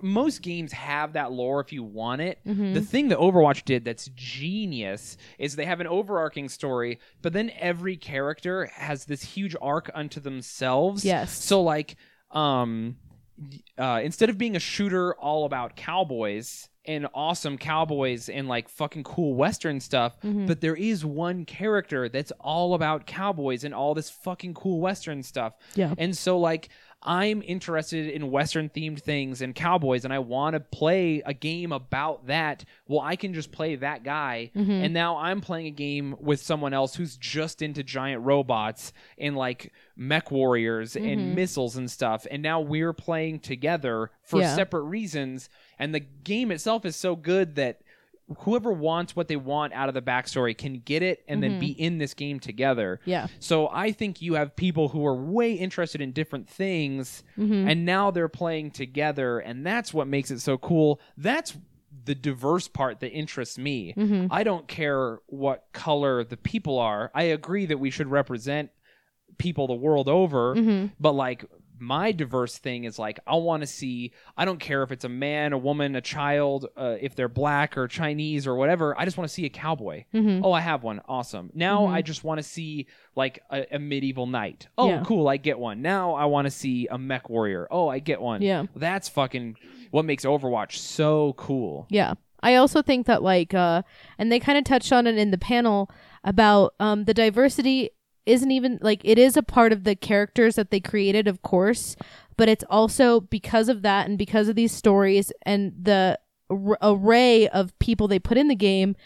Most games have that lore if you want it. Mhm. The thing that Overwatch did that's genius is they have an overarching story, but then every character has this huge arc unto themselves. Yes. So like, um, uh, instead of being a shooter all about cowboys and awesome cowboys and like fucking cool western stuff, Mhm. but there is one character that's all about cowboys and all this fucking cool western stuff. Yeah. And so like I'm interested in western themed things and cowboys and I want to play a game about that. Well, I can just play that guy Mhm. and now I'm playing a game with someone else who's just into giant robots and like mech warriors Mhm. and missiles and stuff and now we're playing together for Yeah. separate reasons and the game itself is so good that whoever wants what they want out of the backstory can get it and then Mhm. be in this game together Yeah. so I think you have people who are way interested in different things Mhm. and now they're playing together and that's what makes it so cool. That's the diverse part that interests me. Mhm. I don't care what color the people are. I agree that we should represent people the world over, Mhm. but like my diverse thing is like I want to see. I don't care if it's a man, a woman, a child, uh, if they're black or Chinese or whatever. I just want to see a cowboy. Mhm. Oh, I have one. Awesome. Now Mhm. I just want to see like a, a medieval knight. Oh, Yeah. cool. I get one. Now I want to see a mech warrior. Oh, I get one. Yeah. That's fucking what makes Overwatch so cool. Yeah. I also think that like uh and they kind of touched on it in the panel about um the diversity isn't even like it is a part of the characters that they created of course, but it's also because of that and because of these stories and the ar- array of people they put in the game,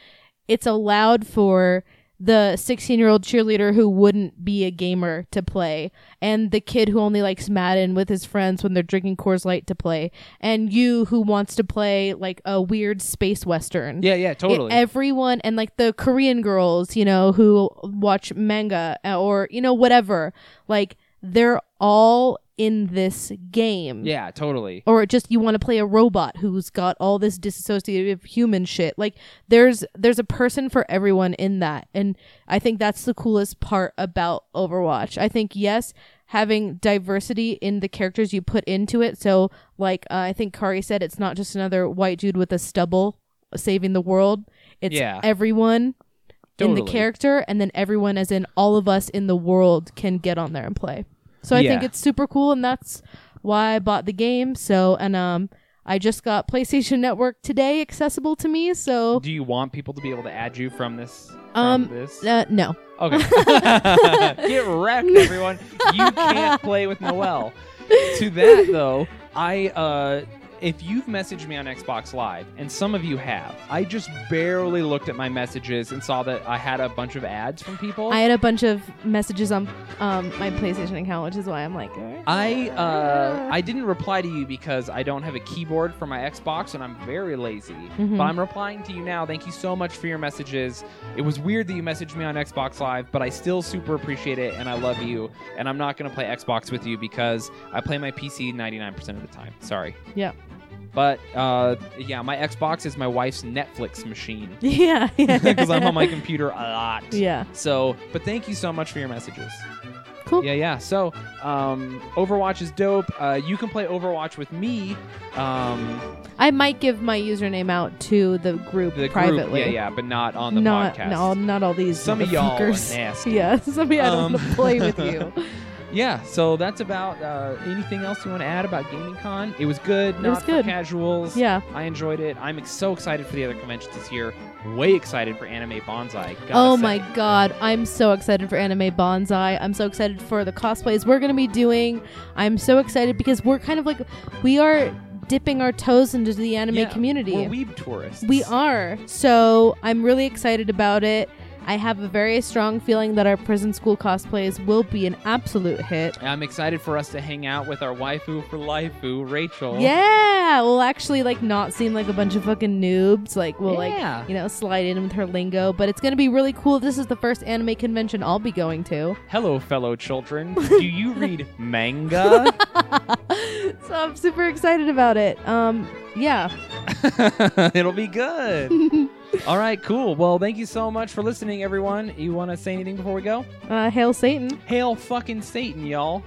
it's allowed for the 16 year old cheerleader who wouldn't be a gamer to play, and the kid who only likes Madden with his friends when they're drinking Coors Light to play, and you who wants to play like a weird space western. Yeah, yeah, It- totally. everyone and like the Korean girls, you know, who watch manga uh, or you know whatever, like they're all in this game. Yeah, totally. or just you want to play a robot who's got all this disassociative human shit. Like there's there's a person for everyone in that. And i think that's the coolest part about overwatch. I think yes having diversity in the characters you put into it. So like uh, i think kari said it's not just another white dude with a stubble saving the world. It's Yeah. everyone in the character and then everyone as in all of us in the world can get on there and play so i think Yeah. it's super cool and that's why i bought the game so and um i just got playstation network today accessible to me so Do you want people to be able to add you from this? From um this? uh, no Okay. *laughs* *laughs* Get wrecked, everyone. You can't play with Noel. To that though, I uh if you've messaged me on Xbox Live, and some of you have, I just barely looked at my messages and saw that I had a bunch of ads from people. i had a bunch of messages on um my playstation account which is why i'm like eh. I uh, I didn't reply to you because I don't have a keyboard for my Xbox and I'm very lazy. Mhm. But I'm replying to you now. Thank you so much for your messages. It was weird that you messaged me on Xbox Live, but I still super appreciate it and I love you. And I'm not gonna play Xbox with you because I play my PC 99% of the time. Sorry. Yeah. But uh, yeah, my Xbox is my wife's Netflix machine *laughs* yeah because *laughs* I'm on my computer a lot. yeah So, but thank you so much for your messages. Cool. Yeah, yeah. So, um, Overwatch is dope. Uh, you can play Overwatch with me. Um, i might give my username out to the group the group, privately yeah, yeah, but not on the not podcast. no not all these Some of y'all are nasty. *laughs* yeah some of y'all Um, don't want to play with you Yeah. So that's about. Uh, anything else you want to add about Gaming Con? It was good. It not was for good. casuals. yeah I enjoyed it. I'm ex- so excited for the other conventions this year. Way excited for Anime Banzai. Oh say. my god, I'm so excited for Anime Banzai. I'm so excited for the cosplays we're going to be doing. I'm so excited because we're kind of like we are dipping our toes into the anime Yeah, community. We're weeb tourists. we are. So, I'm really excited about it. I have a very strong feeling that our prison school cosplays will be an absolute hit. I'm excited for us to hang out with our waifu for lifeu, Rachel. Yeah, we'll actually like not seem like a bunch of fucking noobs. Like we'll Yeah. like you know slide in with her lingo, but it's gonna be really cool. This is the first anime convention I'll be going to. Hello, fellow children. *laughs* Do you read manga? *laughs* so I'm super excited about it. Um, yeah. *laughs* It'll be good. All right, cool. Well, thank you so much for listening, everyone. You want to say anything before we go? Uh, hail Satan. Hail fucking Satan, y'all.